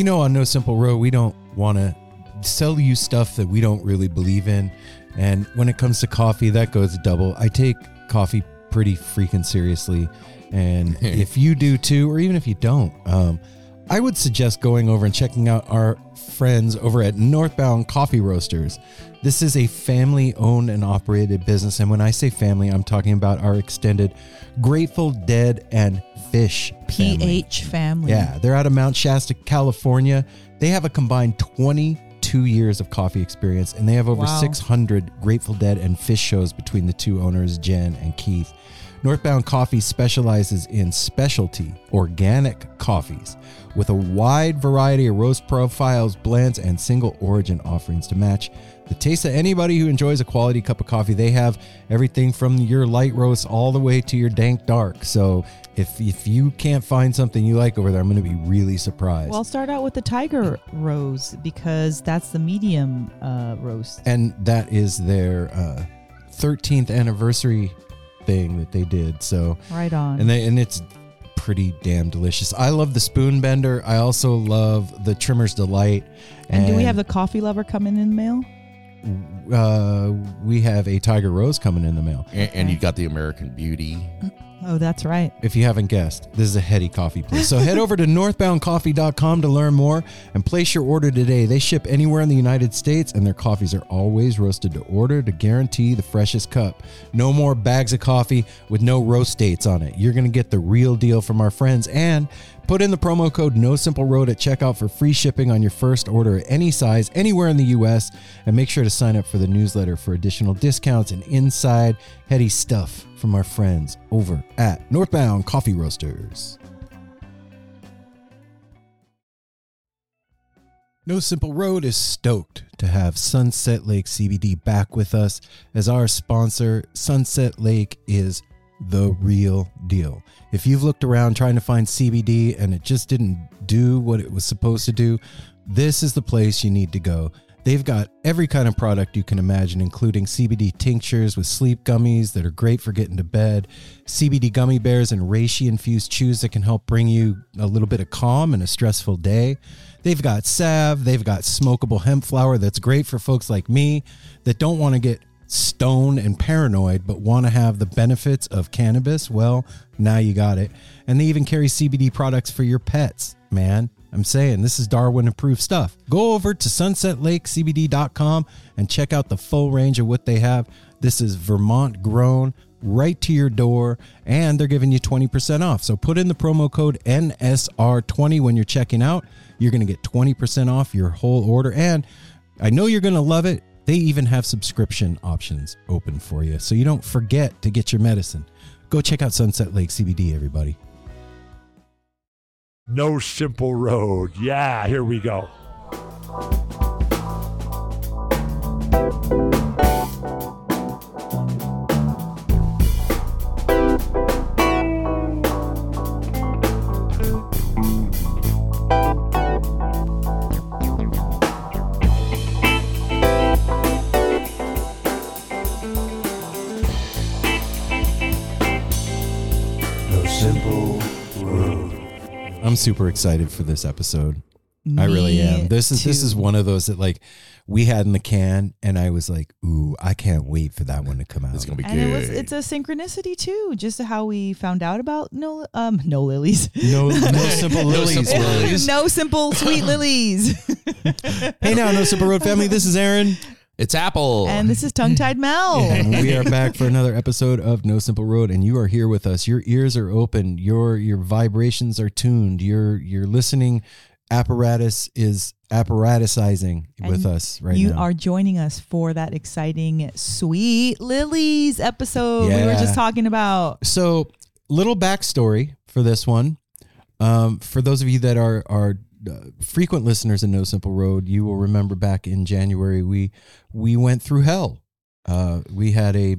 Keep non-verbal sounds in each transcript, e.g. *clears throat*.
You know, on No Simple Road, we don't want to sell you stuff that we don't really believe in. And when it comes to coffee, that goes double. I take coffee pretty freaking seriously. And *laughs* if you do too, or even if you don't, um, I would suggest going over and checking out our friends over at Northbound Coffee Roasters. This is a family owned and operated business. And when I say family, I'm talking about our extended Grateful Dead and Phish family. PH family. Yeah, they're out of Mount Shasta, California. They have a combined 22 years of coffee experience, and they have over Wow. 600 Grateful Dead and Phish shows between the two owners, Jen and Keith. Northbound Coffee specializes in specialty organic coffees with a wide variety of roast profiles, blends, and single origin offerings to match the taste of anybody who enjoys a quality cup of coffee. They have everything from your light roast all the way to your dank dark. So if if you can't find something you like over there, I'm going to be really surprised. Well, I'll start out with the Tiger Rose because that's the medium uh, roast. and that is their uh, 13th anniversary thing that they did. So Right on. and they and it's pretty damn delicious. I love the spoon bender. I also love the trimmer's delight. and do we have the coffee lover coming in the mail? Uh, we have a Tiger Rose coming in the mail. And, and you got the American Beauty. Oh, that's right. If you haven't guessed, this is a heady coffee place. So head over to northboundcoffee.com to learn more and place your order today. They ship anywhere in the United States and their coffees are always roasted to order to guarantee the freshest cup. No more bags of coffee with no roast dates on it. You're going to get the real deal from our friends and put in the promo code No Simple Road at checkout for free shipping on your first order at any size anywhere in the US and make sure to sign up for the newsletter for additional discounts and inside heady stuff from our friends over at Northbound Coffee Roasters. No Simple Road is stoked to have Sunset Lake CBD back with us as our sponsor. Sunset Lake is the real deal. If you've looked around trying to find CBD and it just didn't do what it was supposed to do, this is the place you need to go. They've got every kind of product you can imagine, including CBD tinctures with sleep gummies that are great for getting to bed, CBD gummy bears and reishi infused chews that can help bring you a little bit of calm in a stressful day. They've got salve, they've got smokable hemp flower that's great for folks like me that don't want to get stoned and paranoid but want to have the benefits of cannabis. Well, now you got it. And they even carry CBD products for your pets, man. I'm saying this is Darwin approved stuff. Go over to sunsetlakecbd.com and check out the full range of what they have. This is Vermont grown right to your door and they're giving you 20% off. So put in the promo code NSR20 when you're checking out. You're going to get 20% off your whole order and I know you're going to love it. They even have subscription options open for you. So you don't forget to get your medicine. Go check out Sunset Lake CBD everybody. No Simple Road. Yeah, here we go. I'm super excited for this episode. I really am. This is this is one of those that like we had in the can, and I was like, "Ooh, I can't wait for that one to come out." It's gonna be And good. it was it's a synchronicity too, just how we found out about no um no lilies. no, no *laughs* simple lilies. simple lilies. no *laughs* simple sweet lilies. Hey now, no simple road family. This is Aaron, *laughs* it's Apple. and this is tongue tied Mel. *laughs* and we are back for another episode of No Simple Road. And you are here with us. Your ears are open. Your your vibrations are tuned. Your your listening apparatus is apparatusizing with And us right you now. You are joining us for that exciting sweet lilies episode we were just talking about. So, little backstory for this one. Um, for those of you that are are uh, frequent listeners in No Simple Road, you will remember back in January we we went through hell. Uh, we had a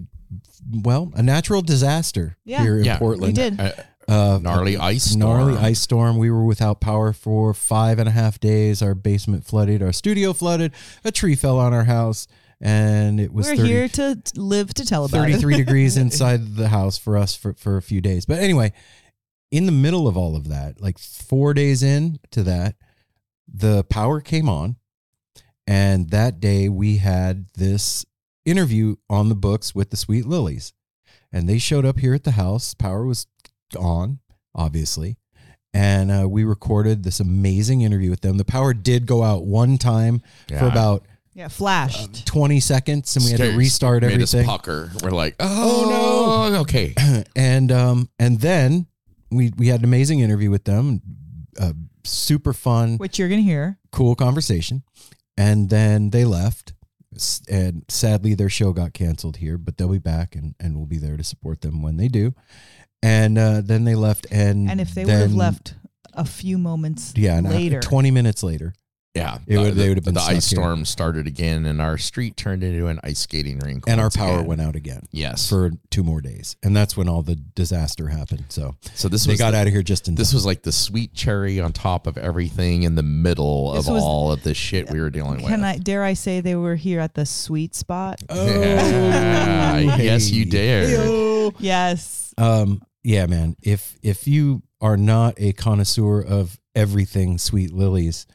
well a natural disaster Yeah. here in Yeah. Portland. We did. Uh, Uh, gnarly ice gnarly storm. ice storm. We were without power for five and a half days. Our basement flooded. Our studio flooded. A tree fell on our house, and it was We're 30 here to live to tell about it. 33 *laughs* degrees inside the house for us for, for a few days. But anyway, in the middle of all of that, like four days in to that, the power came on, and that day we had this interview on the books with the Sweet Lillies, and they showed up here at the house. Power was on, obviously, and uh, we recorded this amazing interview with them. The power did go out one time for about Yeah, flashed. 20 seconds, and we had to Scares- restart made us everything. pucker. We're like, oh, no. Okay. *clears throat* and um and then we we had an amazing interview with them uh, super fun which you're gonna hear. cool conversation. And then they left. And sadly their show got canceled here but they'll be back and and we'll be there to support them when they do. And uh then they left and And if they would have left a few moments yeah later, 20 minutes later Yeah. It would- Uh, they would have been The ice here. storm started again, and our street turned into an ice skating rink. and our power again. went out again Yes. for two more days and that's when all the disaster happened so so this they was got the- out of here just in This time. was like the sweet cherry on top of everything in the middle This of was- all of the shit we were dealing can with. Can I dare I say they were here at the sweet spot? *laughs* Oh, Yeah. yes, you dare. Yes. Um, yeah, man. If if you are not a connoisseur of everything Sweet Lillies,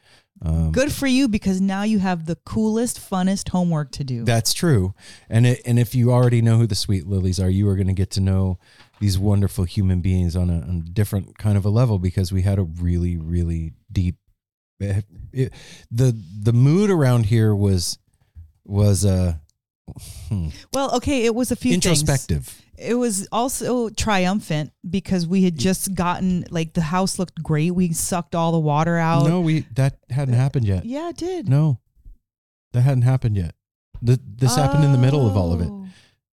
um, Good for you because now you have the coolest, funnest homework to do. that's true. And it, and if you already know who the Sweet Lillies are, you are going to get to know these wonderful human beings on a, on a different kind of a level because we had a really really deep. eh, It, the the mood around here was was uh hmm, well, okay, it was a few things. It was also triumphant because we had just gotten like the house looked great. We sucked all the water out. No, we that hadn't uh, happened yet. Yeah, it did. No, that hadn't happened yet. The, this happened in the middle of all of it. Oh.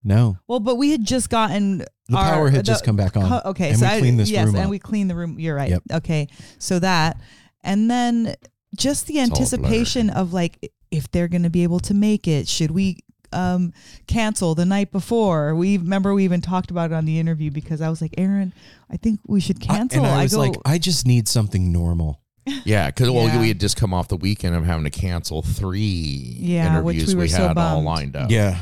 No, Well, but we had just gotten the our- power had the- just come back on. Okay, and so we I, cleaned this yes, room and up. we cleaned the room. You're right. Yep. Okay, so that, and then just the blurred. anticipation of like if they're going to be able to make it. Should we um cancel the night before? We remember we even talked about it on the interview because I was like, Aaron, I think we should I- cancel. and I was go, like, I just need something normal. *laughs* Yeah, because well, Yeah. we had just come off the weekend of having to cancel three Yeah, interviews we were so had all lined up. Yeah,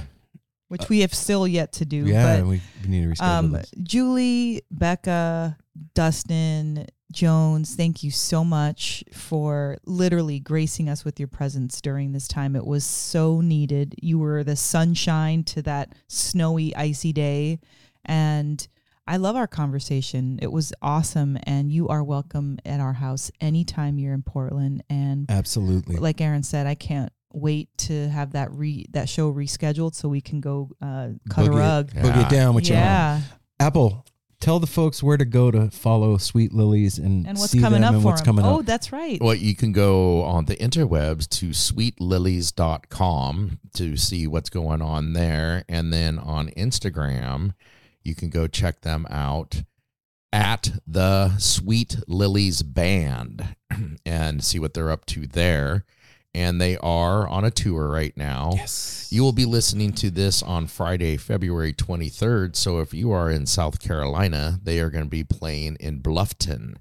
which we have still yet to do. yeah, but and we, we need to reschedule um. Julie, Becca, Dustin, Jones, thank you so much for literally gracing us with your presence during this time. It was so needed. You were the sunshine to that snowy, icy day. And I love our conversation. It was awesome. And you are welcome at our house anytime you're in Portland. And Absolutely. like Aaron said, I can't wait to have that re that show rescheduled so we can go uh, cut Boogie a it- rug. Book Yeah. it down with your arm. Yeah. Apple. Tell the folks where to go to follow Sweet Lillies and, and what's see coming them up and for what's him. coming oh, up. that's right. Well, you can go on the interwebs to sweetlillies.com to see what's going on there. And then on Instagram, you can go check them out at the Sweet Lillies Band *clears throat* and see what they're up to there. And they are on a tour right now. Yes. You will be listening to this on Friday, February 23rd. So if you are in South Carolina, they are going to be playing in Bluffton.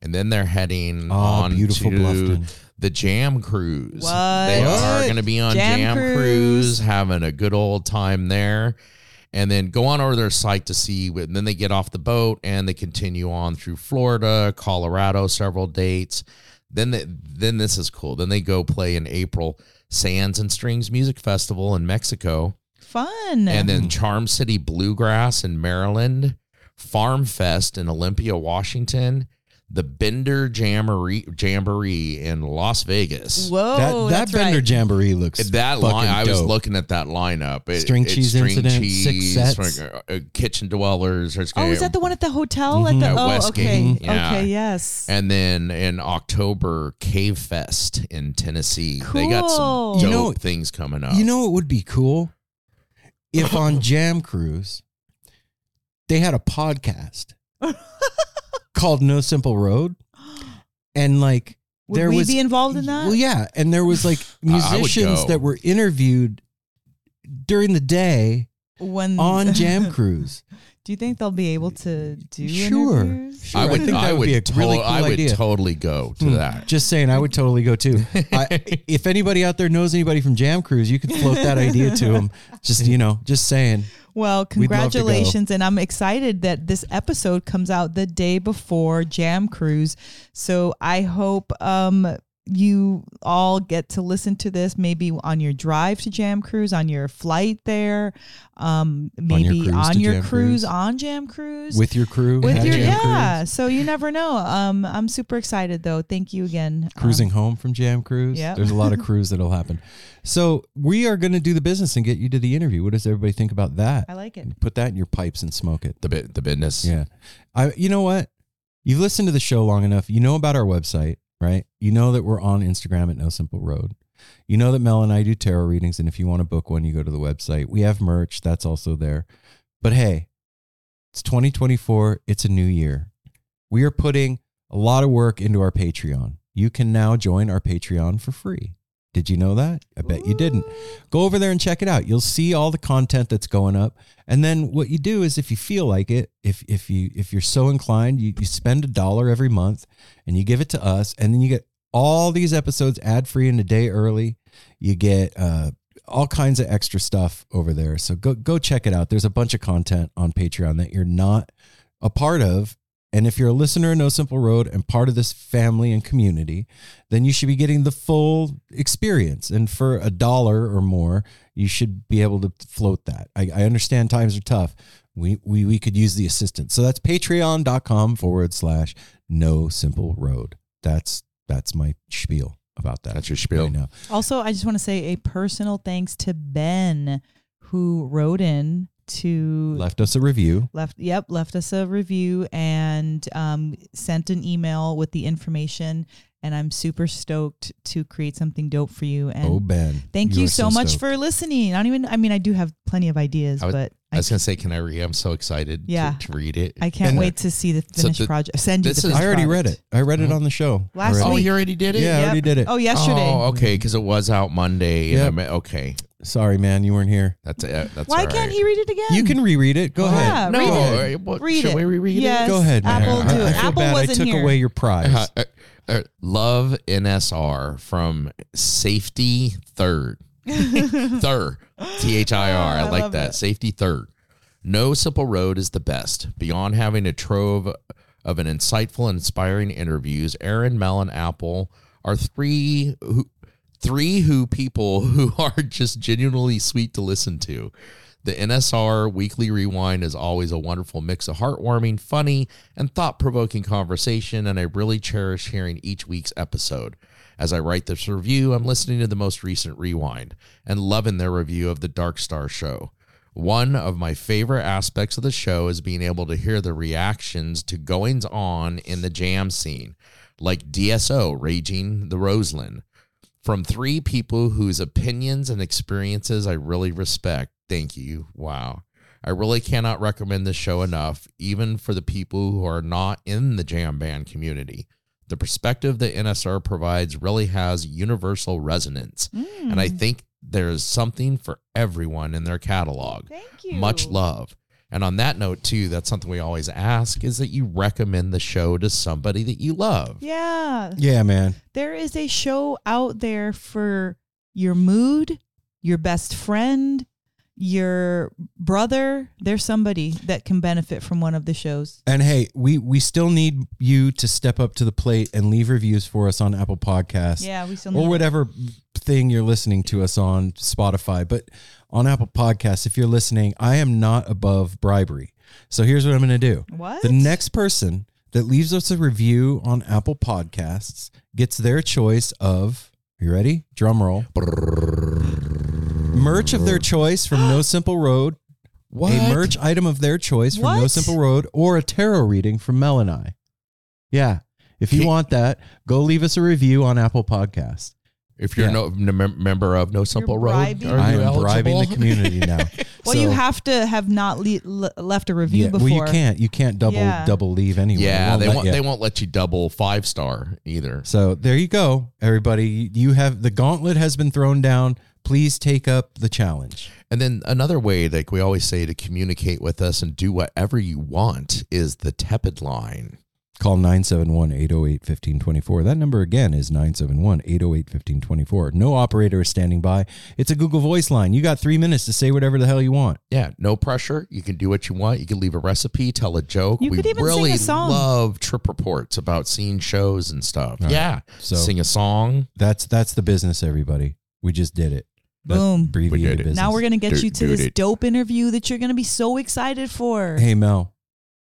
And then they're heading Oh, on beautiful to Bluffton. the Jam Cruise. What? They are going to be on Jam Jam, Cruise. Cruise, having a good old time there. And then go on over to their site to see. And then they get off the boat and they continue on through Florida, Colorado, several dates. Then they, then this is cool. Then they go play in April Sands and Strings Music Festival in Mexico, Fun. and then Charm City Bluegrass in Maryland, Farm Fest in Olympia, Washington, the Bender Jamboree, Jamboree in Las Vegas. Whoa, that that that's Bender right. Jamboree looks That fucking line, I was looking at that lineup. It, String it's cheese string incident, six cheese, sets. uh, uh, kitchen dwellers. There's Oh, gonna- is that the one at the hotel? At Mhm. the At oh, Westgate, okay, yeah. okay, yes. And then in October, Cave Fest in Tennessee. They got some dope You know- things coming up. You know it would be cool? If on *laughs* Jam Cruise they had a podcast *laughs* called No Simple Road. *gasps* And like Would there we was be involved in that? Well, yeah. And there was like *laughs* musicians that were interviewed during the day When on *laughs* Jam Cruise. Do you think they'll be able to do Sure. interviews? Sure, I would, think that I would would, be a to- really cool I would idea. totally go to Hmm. that. Just saying, I would totally go too. I, *laughs* if anybody out there knows anybody from Jam Cruise, you could float that idea to them. Just you know, just saying. Well, We'd love to go. congratulations. And I'm excited that this episode comes out the day before Jam Cruise. So I hope um, you all get to listen to this maybe on your drive to Jam Cruise, on your flight there, um, maybe cruise on your Jam cruise, Cruise. on Jam Cruise. with your crew, with your Jam yeah, so you never know. Um, I'm super excited though. Thank you again. Um, cruising home from Jam Cruise. Yep. There's a lot of *laughs* cruise that'll happen. So we are going to do the business and get you to the interview. What does everybody think about that? I like it. Put that in your pipes and smoke it. The bit the business. Yeah. I you know what? You've listened to the show long enough. You know about our website, right? You know that we're on Instagram at No Simple Road. You know that Mel and I do tarot readings, and if you want to book one, you go to the website. We have merch, that's also there. But hey, it's 2024, it's a new year. We are putting a lot of work into our Patreon. You can now join our Patreon for free. Did you know that? I bet you didn't. Go over there and check it out. You'll see all the content that's going up. And then what you do is if you feel like it, if if you if you're so inclined, you, you spend a dollar every month and you give it to us, and then you get all these episodes ad free and a day early. You get uh all kinds of extra stuff over there. So go go check it out. There's a bunch of content on Patreon that you're not a part of. And if you're a listener of No Simple Road and part of this family and community, then you should be getting the full experience. And for a dollar or more, you should be able to float that. I, I understand times are tough. We, we we could use the assistance. So that's patreon.com forward slash no simple road. That's that's my spiel about that. That's your spiel. right now. Also, I just want to say a personal thanks to Ben who wrote in to Left us a review. left yep left us a review and um, sent an email with the information and i'm super stoked to create something dope for you and oh Ben. thank you, are so, much for listening i don't even i mean i do have plenty of ideas I was- but I I, was gonna say, can I read? I'm so excited Yeah. to, to read it. I can't and- wait to see the So finished the- project send you this the is- I already read it. I read it Mhm. on the show. Last already. oh, week. you already did it. Yeah, I already did it. oh yesterday Oh, okay, because it was out Monday. Yep. Okay, Sorry, man, you weren't here. that's it. That's why all can't right. he read it again You can reread it. Go Yeah, ahead. No, read Go it. ahead. what- Read should it. we reread Yes. it? Go ahead, man. Apple, I, do it. I feel Apple bad. I wasn't took here. away your prize. Uh, uh, uh, love NSR from Safety Third. *laughs* Third. T H I R. I I like love that. it. Safety Third. No Simple Road is the best. Beyond having a trove of an insightful and inspiring interviews, Aaron, Mel, and Apple are three who, three who people *laughs* who are just genuinely sweet to listen to. The NSR Weekly Rewind is always a wonderful mix of heartwarming, funny, and thought provoking conversation, and I really cherish hearing each week's episode. As I write this review, I'm listening to the most recent Rewind and loving their review of the Dark Star show. One of my favorite aspects of the show is being able to hear the reactions to goings on in the jam scene, like DSO raging the Roseland from three people whose opinions and experiences I really respect. Thank you. Wow. I really cannot recommend this show enough, even for the people who are not in the jam band community. The perspective that NSR provides really has universal resonance, and I Mm, think there is something for everyone in their catalog. thank you Much love. And on that note, too, that's something we always ask is that you recommend the show to somebody that you love. yeah Yeah, man. there is a show out there for your mood, your best friend, your brother. There's somebody that can benefit from one of the shows. And hey, we we still need you to step up to the plate and leave reviews for us on Apple Podcasts Yeah, we still need or it. whatever thing you're listening to us on Spotify. But on Apple Podcasts, if you're listening, I am not above bribery. So here's what I'm going to do. What? The next person that leaves us a review on Apple Podcasts gets their choice of, you ready? Drum roll. Merch of their choice from No *gasps* Simple Road, What? a merch item of their choice from No Simple Road, or a tarot reading from Mel and I. Yeah. If you want that, go leave us a review on Apple Podcasts. If you're Yeah. no n- mem- member of No Simple Road, bribing- are I you am bribing the community now. *laughs* well, you have to have not le- le- left a review yeah, before. Well, you can't. You can't double Yeah. double leave anyway. It Yeah, won't they won't. you. They won't let you double five star either. So there you go, everybody. You have the gauntlet has been thrown down. Please take up the challenge. And then another way, like we always say, to communicate with us and do whatever you want is the tepid line. Call 971 808 1524. That number again is 971 808 1524. No operator is standing by. It's a Google Voice line. You got three minutes to say whatever the hell you want. Yeah, no pressure. You can do what you want. You can leave a recipe, tell a joke. You we could even sing a really song. love trip reports about seeing shows and stuff. All right. Yeah. So Sing a song. that's that's the business, everybody. We just did it. That's Boom. abbreviated We did it. business. Now we're gonna get Dude, you to dude, this it- dope interview that you're gonna be so excited for. Hey, Mel.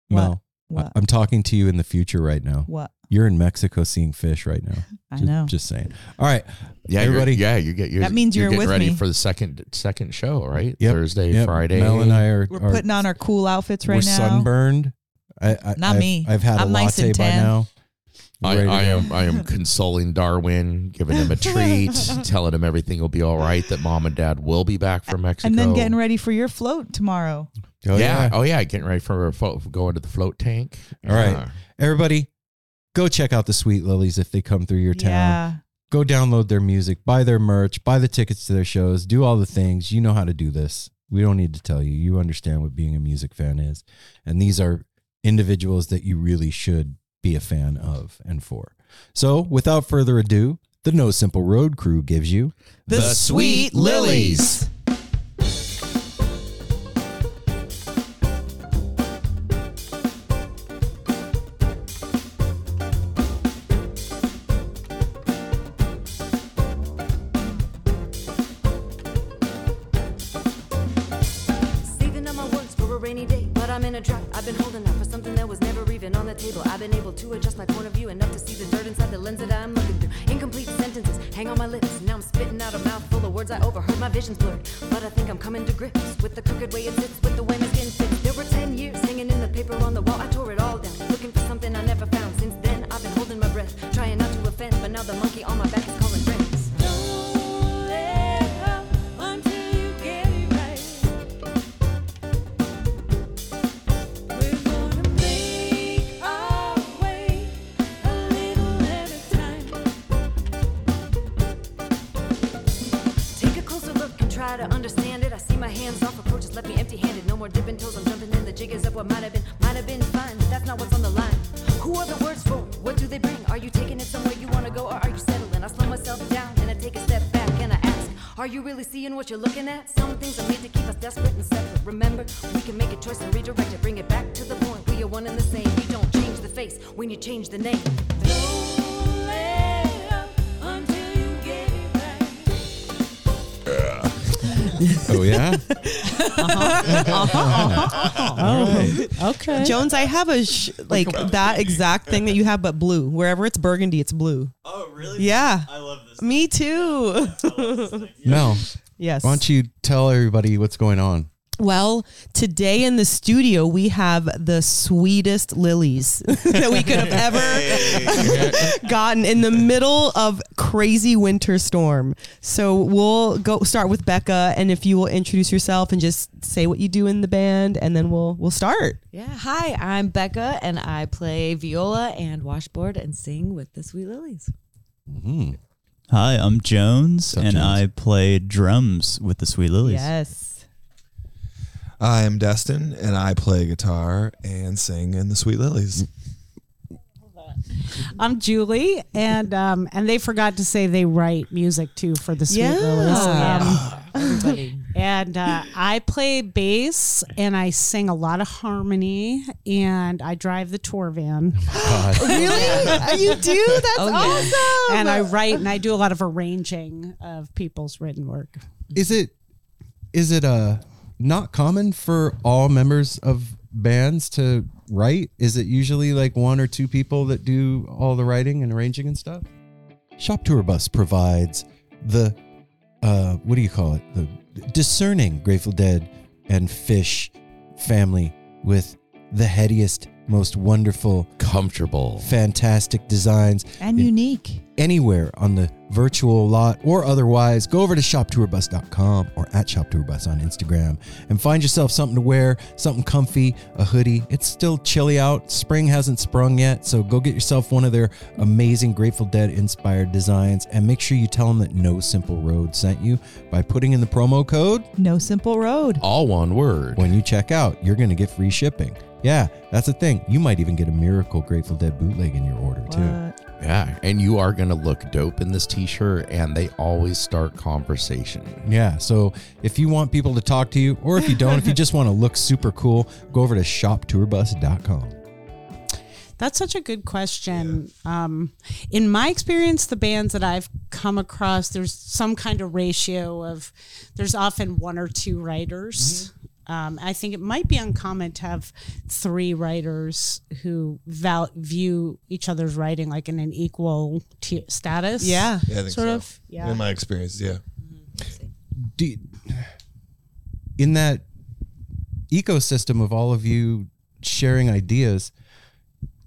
What? Mel. What? I- I'm talking to you in the future right now. what? You're in Mexico seeing Phish right now. I Just, know. Just saying. All right. Yeah, Everybody- You're, yeah, you get. You're, That means you're getting with ready me. for the second second show, right? Yep, Thursday, Yep. Friday. Mel and I are, We're are putting on our cool outfits right we're now. sunburned. I, I, Not I've, me. I've had a I'm nice latte and by now. I, I am I am *laughs* consoling Darwin, giving him a treat, *laughs* telling him everything will be all right. That mom and dad will be back from Mexico, And then getting ready for your float tomorrow. Oh, yeah. oh yeah, getting ready for a going to the float tank. All right. Yeah. Everybody, go check out the Sweet Lillies if they come through your town. Yeah. Go download their music, buy their merch, buy the tickets to their shows, do all the things. You know how to do this. We don't need to tell you. You understand what being a music fan is. And these are individuals that you really should be a fan of and for. So, without further ado, the No Simple Road crew gives you The, Sweet Lillies. Change the name. Don't let up until you get it right. Oh, yeah? Okay. Jones, I have a sh- like that exact thing that you have, but blue. Wherever it's burgundy, it's blue. Oh, really? Yeah. I love this. Me too. Mel, yes. why don't you tell everybody what's going on? Well, today in the studio we have the sweetest lilies *laughs* that we could have ever *laughs* gotten in the middle of crazy winter storm. So we'll go start with Becca, and if you will introduce yourself and just say what you do in the band, and then we'll we'll start. Yeah. Hi, I'm Becca, and I play viola and washboard and sing with the Sweet Lillies. Mm-hmm. Hi, I'm Jones, up, and Jones? I play drums with the Sweet Lillies. Yes. I am Dustin, and I play guitar and sing in the Sweet Lillies. I'm Julie, and um, and they forgot to say they write music too for the Sweet Yeah. Lilies. Oh, Um, Everybody. and uh, I play bass, and I sing a lot of harmony, and I drive the tour van, *laughs* really? you do? That's Oh, yeah. awesome. and I write, and I do a lot of arranging of people's written work. Is it is it uh not common for all members of bands to write? Is it usually like one or two people that do all the writing and arranging and stuff? Shop Tour Bus provides the uh what do you call it? The discerning Grateful Dead and Phish family with the headiest, most wonderful, Comfortable. fantastic designs and unique. Anywhere on the virtual lot or otherwise, go over to shoptourbus.com or at shoptourbus on Instagram and find yourself something to wear, something comfy, a hoodie. It's still chilly out. Spring hasn't sprung yet, so go get yourself one of their amazing Grateful Dead inspired designs and make sure you tell them that No Simple Road sent you by putting in the promo code. No simple road. All one word. When you check out, you're going to get free shipping. Yeah, that's the thing. You might even get a Miracle Grateful Dead bootleg in your order too. What? Yeah, and you are going to look dope in this t-shirt and they always start conversation. Yeah, so if you want people to talk to you, or if you don't, if you just want to look super cool, go over to shoptourbus.com. That's such a good question. Um, in my experience, the bands that I've come across, there's some kind of ratio of, there's often one or two writers. Um, I think it might be uncommon to have three writers who val- view each other's writing like in an equal t- status. Yeah. Yeah, I think Sort so. of, yeah. In my experience, yeah. Do, in that ecosystem of all of you sharing ideas,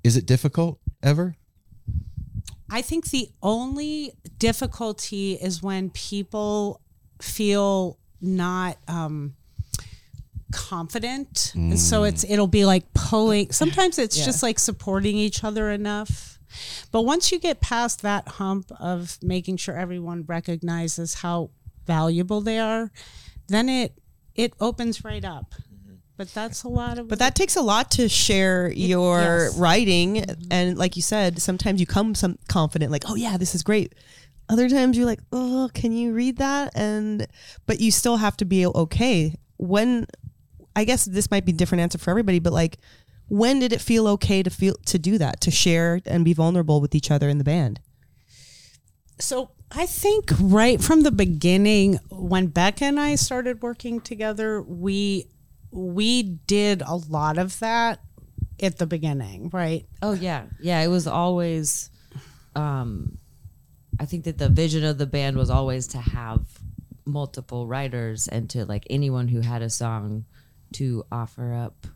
is it difficult ever? I think the only difficulty is when people feel not um, confident, and so mm. it's it'll be like pulling. Sometimes it's Yeah. just like supporting each other enough. But once you get past that hump of making sure everyone recognizes how valuable they are, then it it opens right up. Mm-hmm. But that's a lot of But that takes a lot to share your yes. writing, mm-hmm. and like you said, sometimes you come some confident, like, "Oh yeah, this is great." Other times you're like, "Oh, can you read that?" And but you still have to be okay. When I guess this might be a different answer for everybody, but like, when did it feel okay to feel to do that, to share and be vulnerable with each other in the band? So I think right from the beginning, when Becca and I started working together, we we did a lot of that at the beginning, right? Oh yeah, yeah. It was always. Um, I think that the vision of the band was always to have multiple writers and to like anyone who had a song to offer up.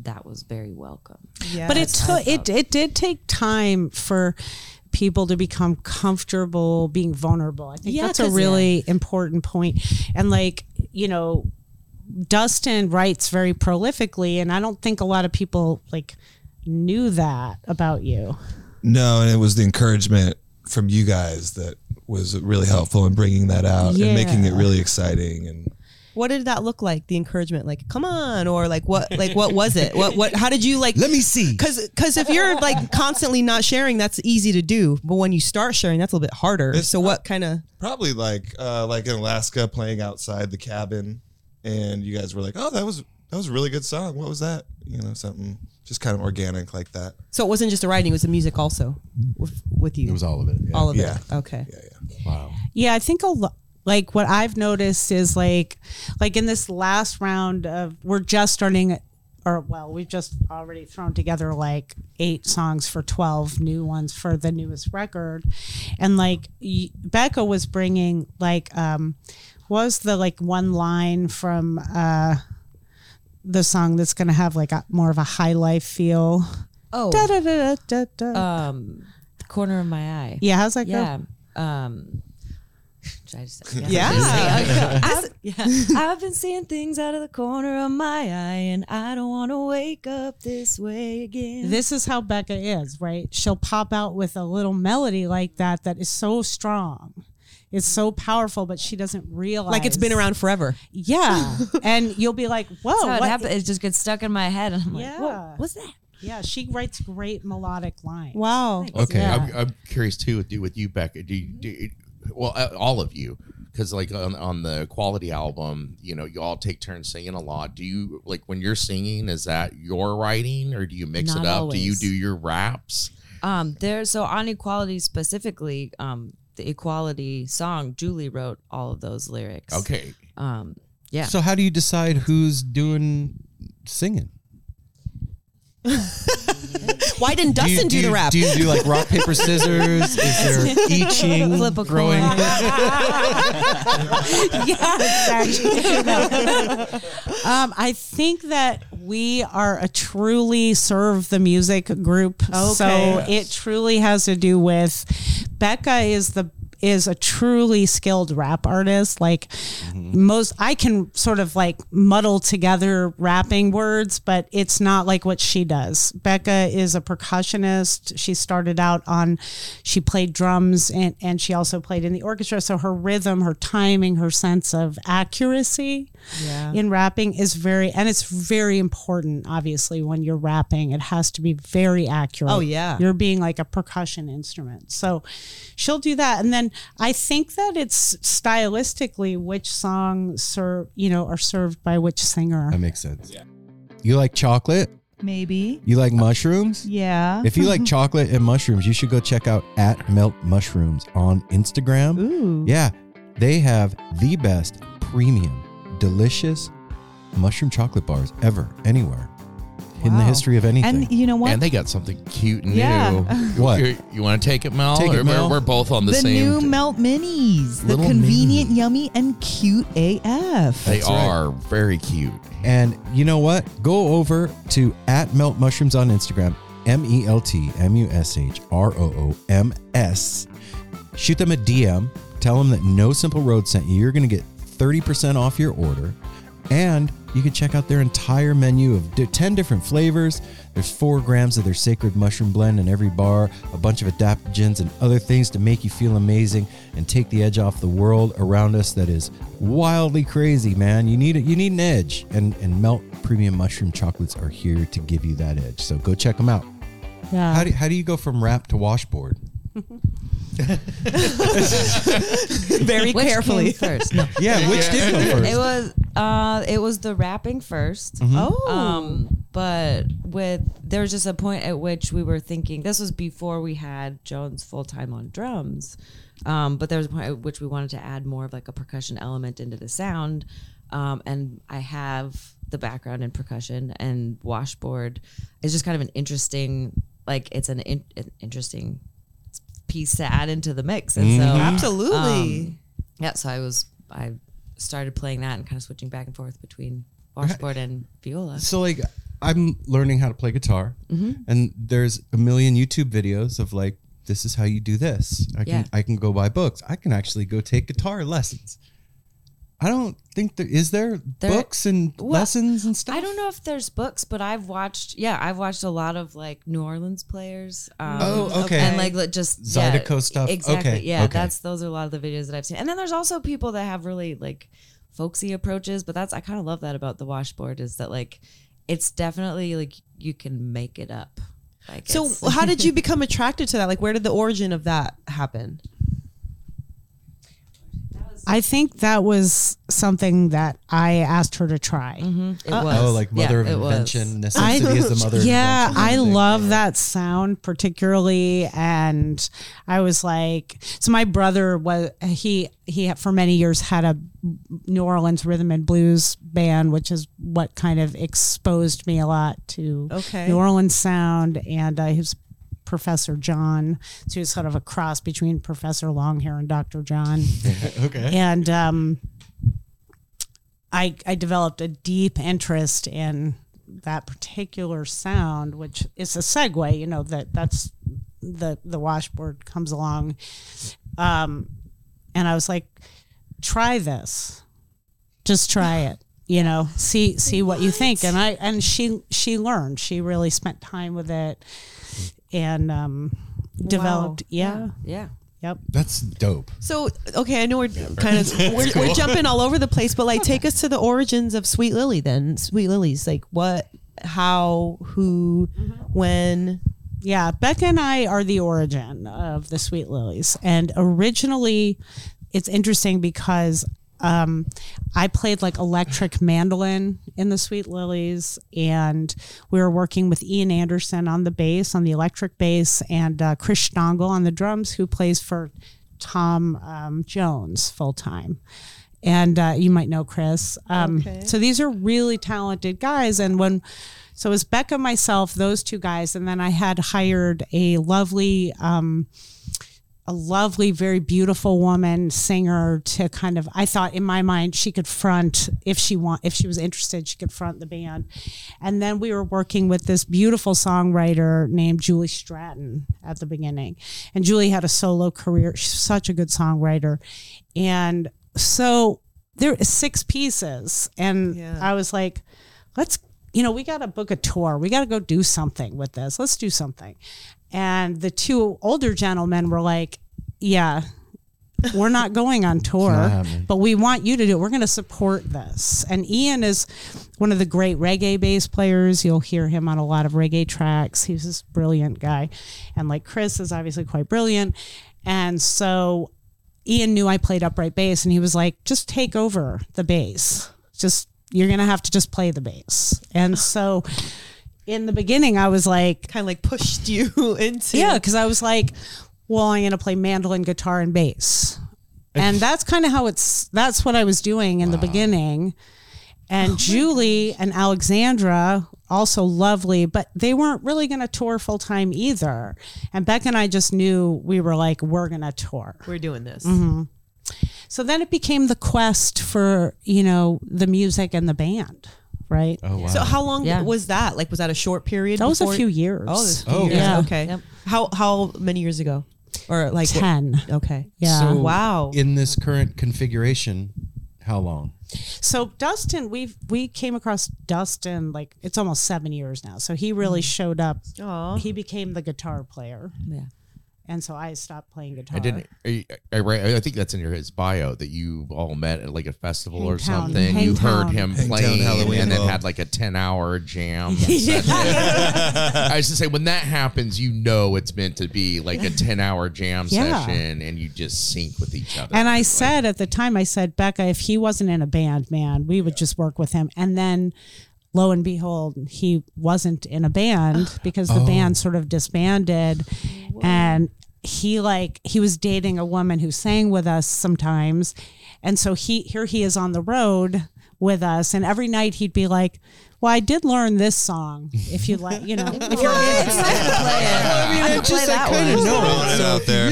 That was very welcome. Yeah, but it took it it did take time for people to become comfortable being vulnerable. I think Yeah, that's a really important point. And like, you know, Dustin writes very prolifically and I don't think a lot of people like knew that about you. No, and it was the encouragement from you guys that was really helpful in bringing that out and making it really exciting. And what did that look like? The encouragement, like, come on, or like what, like what was it? What, what? How did you like? Let me see. Because because if you're like constantly not sharing, that's easy to do. But when you start sharing, that's a little bit harder. It's so what kind of? probably like uh, like in Alaska playing outside the cabin, and you guys were like, "Oh, that was that was a really good song. What was that? You know, something just kind of organic like that." So it wasn't just the writing; it was the music also with, with you. It was all of it. Yeah. all of Yeah. it. Okay. Yeah, yeah. Wow. Yeah, I think a lot. Like what I've noticed is like, like in this last round of, we're just starting, or well, we've just already thrown together like eight songs for twelve new ones for the newest record, and like Becca was bringing like, um, was the like one line from uh, the song that's gonna have like a more of a high life feel. Oh, Da, da, da, da, da, um, the corner of my eye. yeah, how's that go? Yeah. Um, should I just, Yeah. I've, *laughs* yeah. I've been seeing things out of the corner of my eye, and I don't want to wake up this way again. this is how Becca is, right? She'll pop out with a little melody like that that is so strong. It's so powerful, but she doesn't realize Like it's been around forever. Yeah, *laughs* and you'll be like, "Whoa, That's how it what?" happens. It just gets stuck in my head, and I'm like, Yeah. "Whoa, what's that?" Yeah, she writes great melodic lines. Wow. Okay, Yeah. I'm, I'm curious too with you, with you Becca. Do you, do you- well, uh, all of you, because like on, on the quality album, you know, you all take turns singing a lot. Do you like when you're singing? Is that your writing, or do you mix Not it up? Do you do your raps? Um, there. So on equality specifically, um, the equality song, Julie wrote all of those lyrics. Okay, Um, yeah. So how do you decide who's doing singing? *laughs* Why didn't Do you- Dustin do, you- the rap? Do you do like rock paper scissors? *laughs* Is there I Ching Flip a coin. growing? *laughs* yeah, exactly. um, I think that we are a truly serve the music group. So Okay. it truly has to do with Becca is the is a truly skilled rap artist. Like most, I can sort of like muddle together rapping words, but it's not like what she does. Becca is a percussionist. She started out on, she played drums and, and she also played in the orchestra. So her rhythm, her timing, her sense of accuracy Yeah. in rapping is very, and it's very important, obviously, when you're rapping. It has to be very accurate. Oh, yeah. You're being like a percussion instrument. So she'll do that. And then I think that it's stylistically which songs serve, you know, are served by which singer. That makes sense. Yeah. You like chocolate? Maybe. You like mushrooms? Yeah. If you like *laughs* chocolate and mushrooms, you should go check out at Melt Mushrooms on Instagram. Ooh. Yeah, they have the best premium, delicious mushroom chocolate bars ever, anywhere in the history of anything. And you know what? And they got something cute and Yeah. new. *laughs* What? You, you want to take it, Mel? Take it, Mel. We're, we're both on the, the same. new t- melt minis, the Little convenient, mini. yummy, and cute AF. they That's right. are very cute. And you know what? Go over to at Melt Mushrooms on Instagram, M E L T M U S H R O O M S. Shoot them a DM. Tell them that No Simple Road sent you. You're going to get 30% off your order. And you can check out their entire menu of 10 different flavors. There's four grams of their sacred mushroom blend in every bar, a bunch of adaptogens and other things to make you feel amazing and take the edge off the world around us that is wildly crazy, man. You need it. You need an edge, and and Melt Premium Mushroom Chocolates are here to give you that edge. So go check them out. Yeah. How do how do you go from rap to washboard? *laughs* *laughs* Very Which carefully. came first. No. Yeah, which did come first? It was uh it was the rapping 1st Mm-hmm. Oh. Um but with there was just a point at which we were thinking this was before we had Jones full time on drums. Um but there was a point at which we wanted to add more of like a percussion element into the sound. Um and I have the background in percussion and washboard is just kind of an interesting like it's an, in, an interesting piece to add into the mix. And so Absolutely. um, yeah, so I was I started playing that and kind of switching back and forth between washboard and viola. So like I'm learning how to play guitar, Mm-hmm. and there's a million YouTube videos of like this is how you do this. I can Yeah. I can go buy books. I can actually go take guitar lessons. I don't think there is there, There- books and Well, lessons and stuff. I don't know if there's books, but I've watched. Yeah, I've watched a lot of like New Orleans players. Um, Oh, okay. And like li- just yeah, Zydeco stuff? Exactly. Okay, Yeah, okay. that's those are a lot of the videos that I've seen. And then there's also people that have really like folksy approaches, but that's I kind of love that about the washboard is that like it's definitely like you can make it up. Like So how did you *laughs* become attracted to that? Like where did the origin of that happen? I think that was something that I asked her to try. it was Oh, like mother Yeah, it of was. invention. Necessity is the mother. *laughs* yeah, of invention. I kind of love that sound particularly, and I was like, so my brother was he he for many years had a New Orleans rhythm and blues band, which is what kind of exposed me a lot to Okay. New Orleans sound, and uh, his Professor John. So he was sort of a cross between Professor Longhair and Doctor John *laughs* okay. and um, I I developed a deep interest in that particular sound, which is a segue. You know that that's the the washboard comes along, um, and I was like, try this, just try it. You know, see see what you think. And I and she she learned. She really spent time with it, and um, developed. Yeah. Yeah. Yep. That's dope. So okay, I know we're kind of *laughs* we're, we're jumping all over the place, but like take us to the origins of Sweet Lily then. Sweet Lillies, like what, how, who, when. Yeah, Becca and I are the origin of the Sweet Lillies. And originally, it's interesting because um, I played like electric mandolin in the Sweet Lillies, and we were working with Ian Anderson on the bass, on the electric bass, and uh, Chris Stongel on the drums, who plays for Tom um, Jones full time. And uh, you might know Chris. Um, Okay. So these are really talented guys. And when, so it was Becca, myself, those two guys, and then I had hired a lovely um, a lovely, very beautiful woman singer to kind of. I thought in my mind she could front if she want if she was interested, she could front the band. And then we were working with this beautiful songwriter named Julie Stratton at the beginning, and Julie had a solo career. She's such a good songwriter, and so there are six pieces, and Yeah. I was like, let's you know we got to book a tour we got to go do something with this let's do something and the two older gentlemen were like yeah we're not going on tour but we want you to do it. We're going to support this. And ian is one of the great reggae bass players. You'll hear him on a lot of reggae tracks. He's this brilliant guy. And like chris is obviously quite brilliant. And so Ian knew I played upright bass and he was like, just take over the bass. Just, you're going to have to just play the bass. And so in the beginning, I was like, kind of like pushed you *laughs* into yeah, because I was like, well, I'm going to play mandolin, guitar, and bass. And that's kind of how it's, that's what I was doing in the beginning. And Julie and Alexandra, also lovely, but they weren't really going to tour full time either. And Beck and I just knew we were like, we're going to tour. we're doing this. Mm-hmm. So then it became the quest for, you know, the music and the band, right? Oh wow. So how long Yeah. was that? Like was that a short period? That was a few years. Oh, this Oh, years. yeah. Okay. Yep. How how many years ago? Or like what- 10. okay. Yeah. So Wow. In this current configuration, how long? So Dustin, we we came across Dustin like it's almost seven years now. So he really mm. showed up. Aw. He became the guitar player, Yeah. And so I stopped playing guitar. I didn't. I, I, I think that's in your his bio that you all met at like a festival or Hangtown. something. You heard him Hangtown playing Halloween and then had like a ten hour jam. *laughs* I was to say when that happens, you know it's meant to be like a ten hour jam Yeah. session, and you just sync with each other. And I Like, said at the time, I said, Becca, if he wasn't in a band, man, we would just work with him. And then lo and behold, he wasn't in a band *gasps* because the band oh. sort of disbanded. And he like he was dating a woman who sang with us sometimes. And so he here he is on the road with us. And every night he'd be like, Well, I did learn this song. If you like, you know, if you're *laughs* interested. I mean, I just that one. *laughs* Throwing it out there.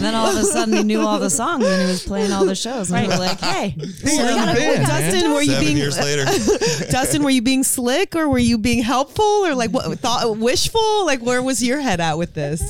And then all of a sudden he knew all the songs and he was playing all the shows. And we were like, hey, Dustin, were you Seven being years later. *laughs* Dustin, were you being slick or were you being helpful or like what thought wishful? Like where was your head at with this?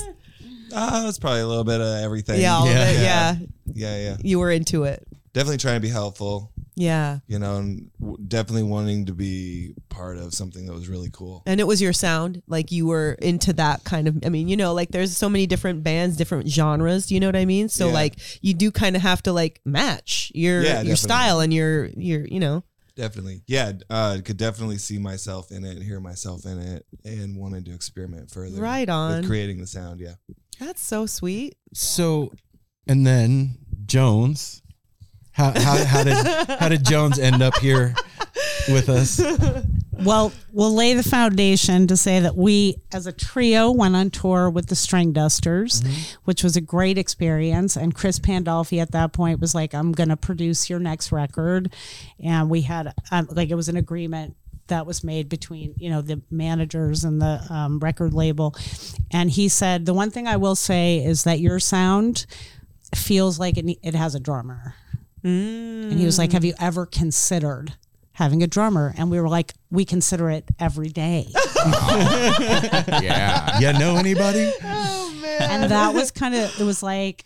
Ah, it's probably a little bit of everything. Yeah, all of it, yeah. yeah, yeah. You were into it. Definitely trying to be helpful. Yeah. You know, and w- definitely wanting to be part of something that was really cool. And it was your sound. Like you were into that kind of I mean, you know, like there's so many different bands, different genres, do you know what I mean? So Yeah. like you do kind of have to like match your Yeah, your definitely. style and your your you know. Definitely. Yeah, uh, could definitely see myself in it, and hear myself in it, and wanted to experiment further. Right on. With creating the sound, yeah. That's so sweet. So, and then Jones. How, how, how did how did Jones end up here with us? Well, we'll lay the foundation to say that we, as a trio, went on tour with the Stringdusters, which was a great experience. And Chris Pandolfi at that point was like, "I'm going to produce your next record," and we had um, like it was an agreement that was made between you know the managers and the um, record label. And he said, "The one thing I will say is that your sound feels like it, it has a drummer." And he was like, Have mm. you ever considered having a drummer? And we were like, We consider it every day. *laughs* yeah. You know anybody? *laughs* Oh, and that was kind of, it was like,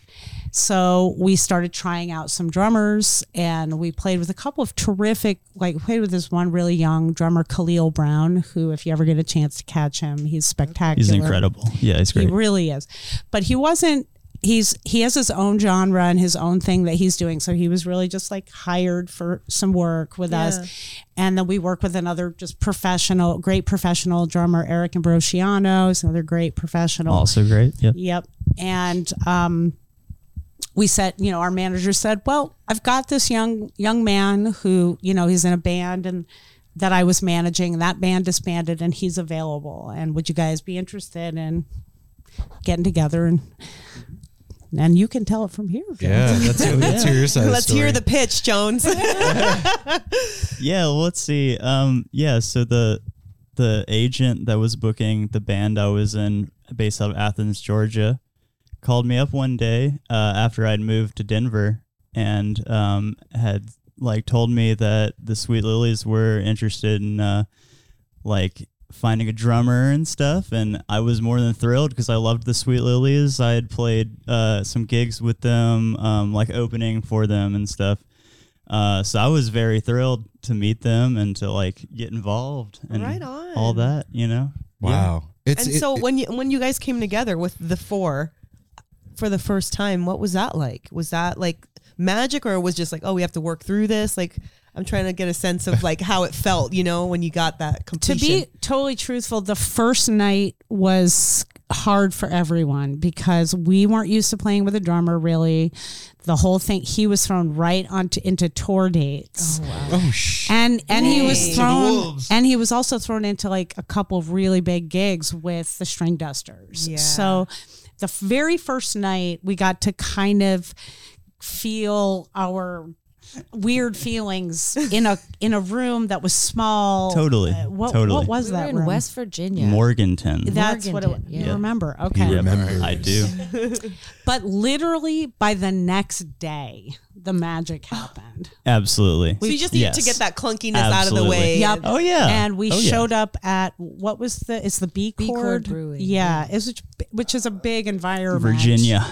so we started trying out some drummers and we played with a couple of terrific, like, played with this one really young drummer, Khalil Brown, who, if you ever get a chance to catch him, he's spectacular. He's incredible. Yeah, he's great. He really is. But he wasn't he's he has his own genre and his own thing that he's doing. So he was really just like hired for some work with Yeah. us. And then we work with another just professional, great professional drummer, Eric Ambrosiano, is another great professional. Also great. Yep. Yep. And um, we said, you know, our manager said, "Well, I've got this young young man who, you know, he's in a band and that I was managing. That band disbanded, and he's available. And would you guys be interested in getting together and?" And you can tell it from here. Joe. Yeah, *laughs* let's, let's hear your side the Let's hear the pitch, Jones. *laughs* Yeah, well, let's see. Um, yeah, so the the agent that was booking the band I was in based out of Athens, Georgia, called me up one day uh, after I'd moved to Denver and um, had like told me that the Sweet Lillies were interested in uh, like finding a drummer and stuff and I was more than thrilled because I loved the Sweet Lillies. I had played uh, some gigs with them, um, like opening for them and stuff. Uh, so I was very thrilled to meet them and to like get involved and Right on. all that, you know. Wow. It's and it- so it- when you when you guys came together with the four for the first time, what was that like? Was that like magic or was just like, oh, we have to work through this? Like I'm trying to get a sense of like how it felt, you know, when you got that completion. to be totally truthful, the first night was hard for everyone because we weren't used to playing with a drummer really. The whole thing he was thrown right onto into tour dates. Oh, oh sh- And and he was thrown and he was also thrown into like a couple of really big gigs with the string dusters. Yeah. So the very first night we got to kind of feel our weird feelings in a in a room that was small. Totally. Uh, what, Totally. what was We were that in room? West Virginia. Morgantown. That's what it, Morgantown, you remember. Okay. You remember. I do. *laughs* But literally by the next day, the magic happened. Absolutely. so you just needed to get that clunkiness out of the way. Yep. Oh yeah. And we Oh, yeah. showed up at what was the it's the B B Chord Chord Brewing, Yeah, it's which, which is a big environment. Virginia.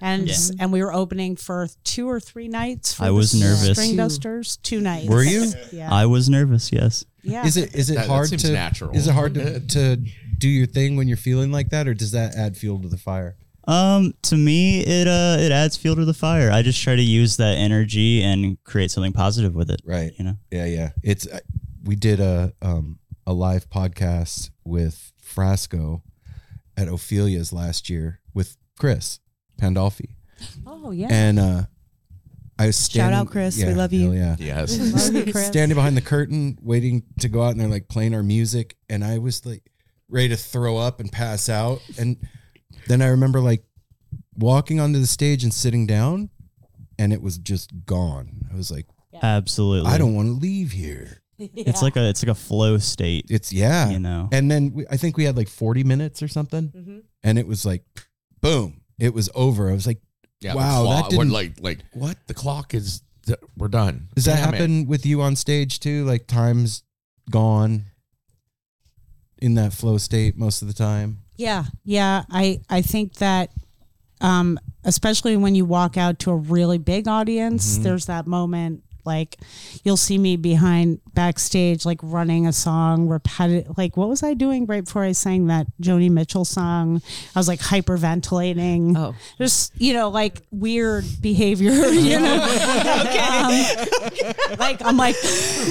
And Yeah. and we were opening for two or three nights. For I the was nervous. String Two. dusters, two nights. Were you? Yeah. I was nervous. Yes. yeah. Is it is it That- that hard seems to natural. Is it hard to, to do your thing when you're feeling like that, or does that add fuel to the fire? Um, to me, it uh, it adds fuel to the fire. I just try to use that energy and create something positive with it. Right. You know. Yeah, yeah. It's uh, we did a um a live podcast with Frasco at Ophelia's last year with Chris Pandolfi, Oh yeah. and uh I was standing, out, Chris. We love you. hell Yeah. Yes. Love you, Chris. standing behind the curtain waiting to go out and they're like playing our music and I was like ready to throw up and pass out and then I remember like walking onto the stage and sitting down and it was just gone. I was like Absolutely. I don't want to leave here. *laughs* It's like a it's like a flow state. It's yeah. You know. And then we, I think we had like 40 minutes or something Mm-hmm. and it was like boom, it was over. I was like Yeah, Wow, the that didn't- like like what? the clock is th- we're done. Does that Damn it. happen with you on stage too? Like time's gone in that flow state most of the time? Yeah, yeah. I I think that, um, especially when you walk out to a really big audience, Mm-hmm. there's that moment. Like, you'll see me behind backstage, like running a song, repetitive. Like, what was I doing right before I sang that Joni Mitchell song? I was like hyperventilating. Oh. just you know, like weird behavior. *laughs* You know, okay. Um, like I'm like,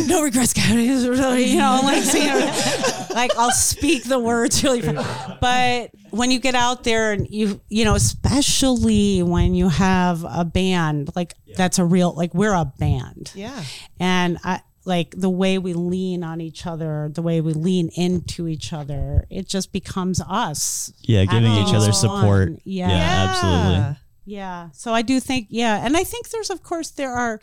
no regrets, Coyote. You know, like, *laughs* like I'll speak the words really, fast. but when you get out there and you, you know, especially when you have a band, like that's a real, like we're a band, Yeah. and I like the way we lean on each other, the way we lean into each other. It just becomes us. Yeah, giving each other Having support. fun. Yeah, Yeah. absolutely. Yeah. So I do think, yeah. And I think there's, of course, there are.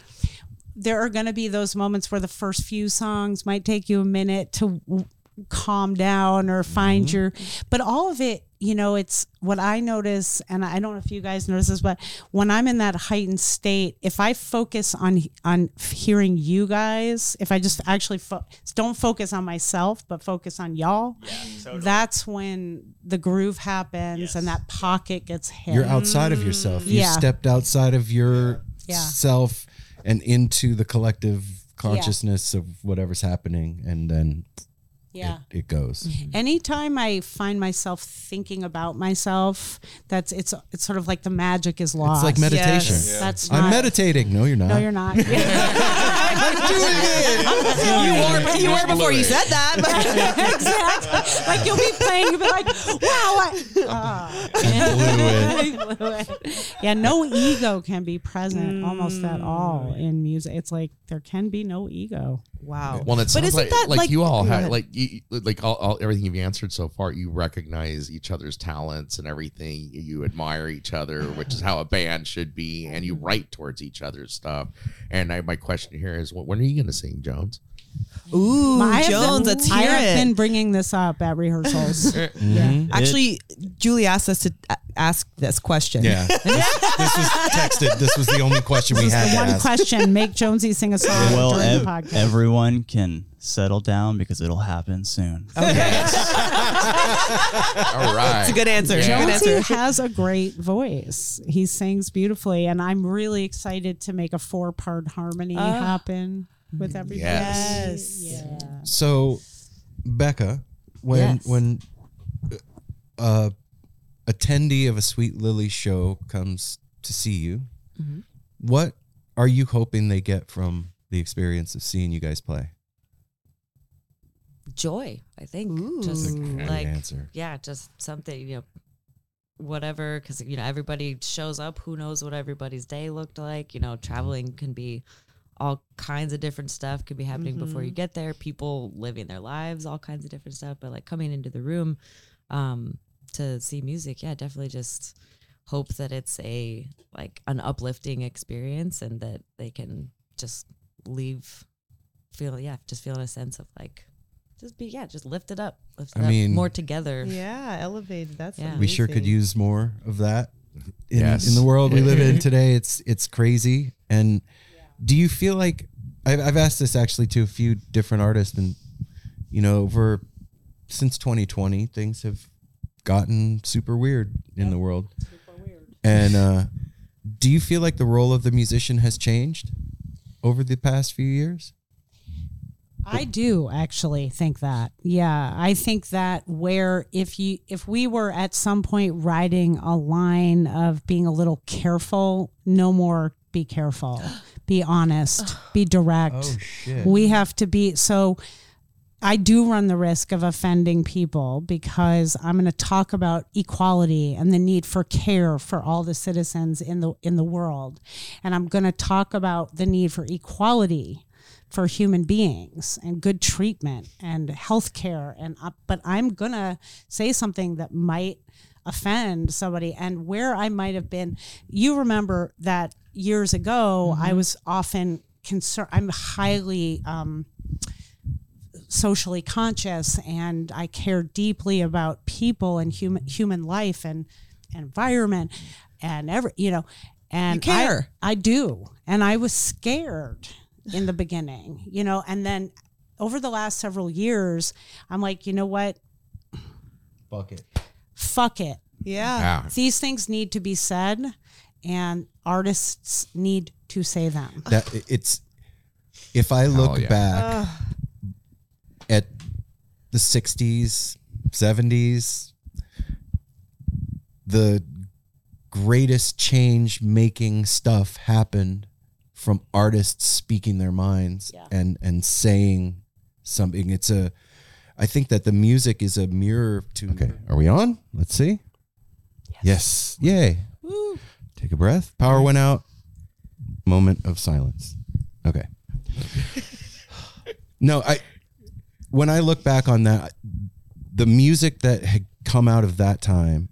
There are going to be those moments where the first few songs might take you a minute to w- calm down or find mm-hmm. your, but all of it, you know, it's what I notice, and I don't know if you guys notice this, but when I'm in that heightened state, if I focus on on hearing you guys, if I just actually fo- don't focus on myself, but focus on y'all, that's when the groove happens and that pocket gets hit. You're outside of yourself. You Yeah. stepped outside of your Yeah. self and into the collective consciousness of whatever's happening, and then yeah. it, it goes. Mm-hmm. Mm-hmm. anytime I find myself thinking about myself, that's it's it's sort of like the magic is lost. It's like meditation. Yes. That's I'm not- meditating. No, you're not. No, you're not. *laughs* I'm doing it. You were you were before you said that. But *laughs* exactly. Like you'll be playing, you'll be like, "Wow!" I, ah. *laughs* Blew it. Yeah, no ego can be present almost at mm. all in music. It's like there can be no ego. Wow. Well, it But isn't like, that like, like- you all have like you, like all, all everything you've answered so far. You recognize each other's talents and everything. You admire each other, which is how a band should be, and you write towards each other's stuff. And I, my question here is, when are you going to sing, Jones? Ooh, I Jones, been- let's I have it. been bringing this up at rehearsals. *laughs* Mhm. Actually, Julie asked us to a- ask this question. Yeah. this, this was texted. This was the only question we This is had the to one ask. question: Make Jonesy sing a song well, during ev- the podcast. everyone can settle down because it'll happen soon. Oh, okay. All right. It's a good answer. Yeah. Good Jonesy answer. has a great voice. He sings beautifully, and I'm really excited to make a four-part harmony oh. happen with everybody. Yes. Yeah. So, Becca, when Yes. when a attendee of a Sweet Lily show comes to see you, Mm-hmm. what are you hoping they get from the experience of seeing you guys play? Joy, I think. Ooh. Just That's a great like answer. yeah, just something you know, whatever. Because you know everybody shows up. Who knows what everybody's day looked like? You know, traveling can be all kinds of different stuff could be happening before you get there. People living their lives, all kinds of different stuff. But like coming into the room um, to see music, yeah, definitely just hope that it's a like an uplifting experience and that they can just leave feel yeah just feeling a sense of like just be yeah just lift it up lift it I up mean- more together Yeah, elevated. That's Yeah. We sure could use more of that in, Yes. in the world we live in *laughs* today. It's it's crazy. And do you feel like I've, I've asked this actually to a few different artists, and you know, over since 2020, things have gotten super weird in the world. weird. And uh, do you feel like the role of the musician has changed over the past few years? I do actually think that. Yeah, I think that where if you if we were at some point riding a line of being a little careful, no more be careful. *gasps* *laughs* Be honest, be direct. Oh, shit! We have to be so I do run the risk of offending people because I'm going to talk about equality and the need for care for all the citizens in the in the world. And I'm going to talk about the need for equality for human beings and good treatment and health care and up but I'm going to say something that might offend somebody and where I might have been you remember that years ago I was often concerned I'm highly um socially conscious and I care deeply about people and human human life and, and environment and every you know and You care. I, I do and I was scared in the beginning you know and then over the last several years I'm like you know what Fuck it. Fuck it Yeah. Yeah. these things need to be said and artists need to say them That it's if I look yeah. back at the 60s, 70s, the greatest change making stuff happened from artists speaking their minds Yeah. and and saying something. It's a I think that the music is a mirror to Okay, are we on? Let's see. Yes. Yay. Take a breath. Power went out. Moment of silence. Okay. *laughs* No, I when I look back on that, the music that had come out of that time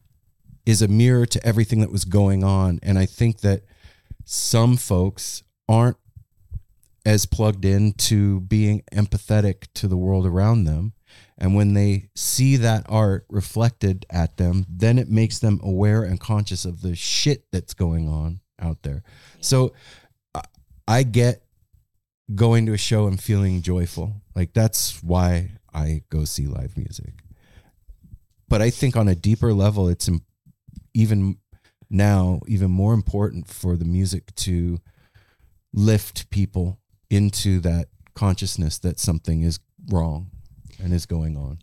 is a mirror to everything that was going on. And I think that some folks aren't as plugged into being empathetic to the world around them. And when they see that art reflected at them, then it makes them aware and conscious of the shit that's going on out there. So I- get going to a show and feeling joyful. Like that's why I go see live music. But I think on a deeper level, it's even now even more important for the music to lift people into that consciousness that something is wrong and is going on.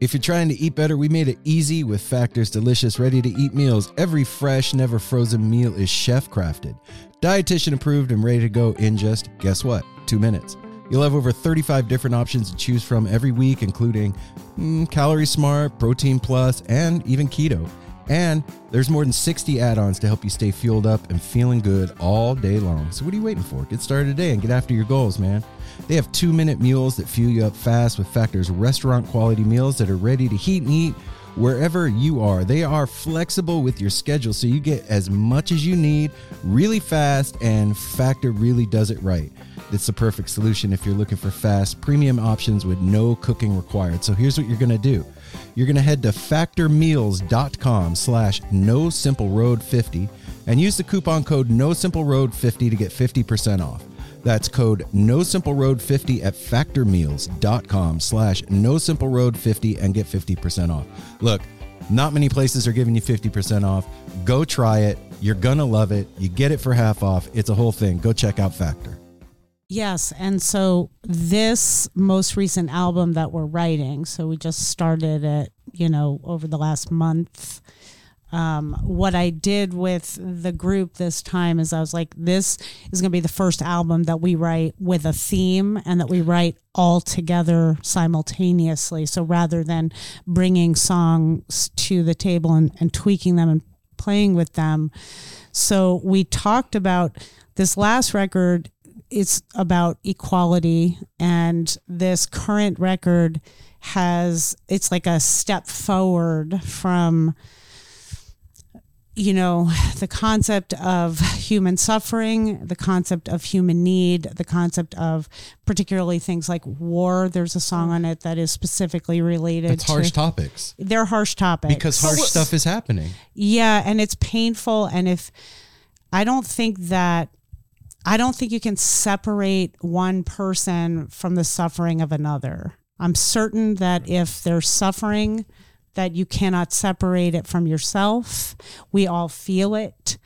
If you're trying to eat better, we made it easy with Factor's delicious, ready to eat meals. Every fresh, never frozen meal is chef crafted, dietitian approved, and ready to go in just, guess what, two minutes. You'll have over 35 different options to choose from every week, including mm, Calorie Smart, Protein Plus, and even Keto. And there's more than 60 add ons to help you stay fueled up and feeling good all day long. So, what are you waiting for? Get started today and get after your goals, man. They have two minute meals that fuel you up fast with Factor's restaurant quality meals that are ready to heat and eat wherever you are. They are flexible with your schedule so you get as much as you need really fast, and Factor really does it right. It's the perfect solution if you're looking for fast, premium options with no cooking required. So here's what you're going to do. You're going to head to factormeals.com slash no simple road 50 and use the coupon code no simple road 50 to get 50% off. That's code no simple road 50 at factormeals.com slash no simple road 50 and get 50% off. Look, not many places are giving you 50% off. Go try it. You're going to love it. You get it for half off. It's a whole thing. Go check out Factor. Yes, and so this most recent album that we're writing, so we just started it, you know, over the last month. Um, what I did with the group this time is I was like, this is going to be the first album that we write with a theme and that we write all together simultaneously. So rather than bringing songs to the table and, and tweaking them and playing with them, so we talked about this last record it's about equality and this current record has it's like a step forward from you know the concept of human suffering the concept of human need the concept of particularly things like war there's a song on it that is specifically related It's harsh to topics they're harsh topics because harsh stuff is happening. yeah, and it's painful. And if I don't think that, I don't think you can separate one person from the suffering of another. I'm certain that if they're suffering, that you cannot separate it from yourself. We all feel it.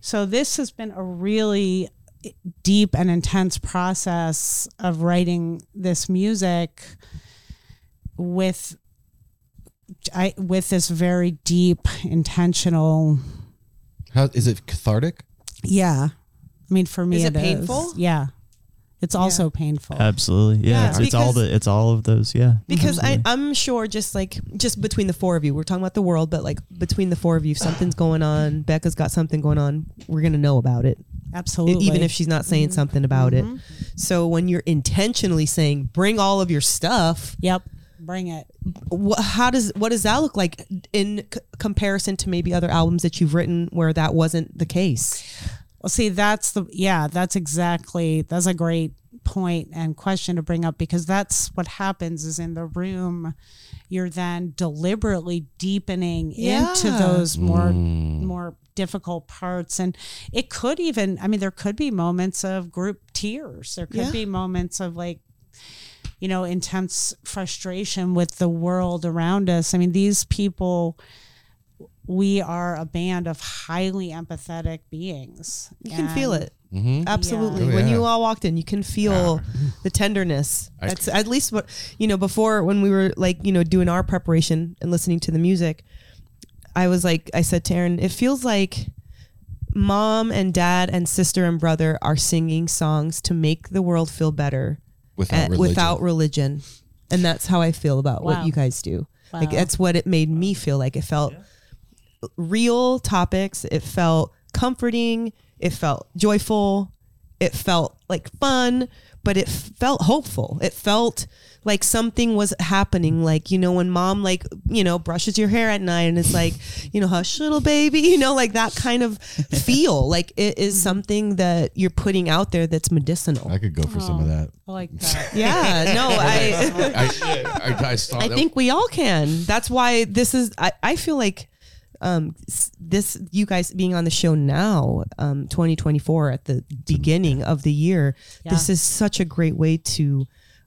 So this has been a really deep and intense process of writing this music with I with this very deep intentional How is it cathartic? yeah. I mean for me Is it is. painful? Yeah. It's also painful. Absolutely. Yeah. Yeah, it's, it's all the it's all of those. Yeah. because I, Absolutely. I'm sure just like just between the four of you, we're talking about the world, but like between the four of you, if something's going on. Becca's got something going on. We're gonna know about it, Absolutely. even if she's not saying something about Mm-hmm. it. So when you're intentionally saying, "Bring all of your stuff," Yep. Bring it. wh- how does what does that look like in c- comparison to maybe other albums that you've written where that wasn't the case? Well, see, that's the yeah, that's exactly that's a great point and question to bring up because that's what happens is in the room you're then deliberately deepening into those more mm. more difficult parts and it could even I mean there could be moments of group tears. There could Yeah. be moments of like you know intense frustration with the world around us. I mean these people we are a band of highly empathetic beings. You can feel it. Mm-hmm. Absolutely. Oh, When you all walked in, you can feel the tenderness. I- That's at least what you know. Before, when we were like you know doing our preparation and listening to the music, I was like, I said to Aaron, it feels like mom and dad and sister and brother are singing songs to make the world feel better Without uh, religion. without religion, and that's how I feel about Wow. what you guys do. Like that's what it made me feel like. It felt real topics. It felt comforting. It felt joyful. It felt like fun, but it felt hopeful. It felt like something was happening. Like, you know, when mom, like, you know, brushes your hair at night and it's like, you know, hush, little baby, *laughs* you know, like that kind of feel. *laughs* Like it is something that you're putting out there that's medicinal. I could go for some of oh, that. I like that. *laughs* Yeah, no, I. I, I, I, saw I that- think we all can. That's why this is. I, I feel like um, this you guys being on the show now, um, 2024 at the beginning of the year. This is such a great way to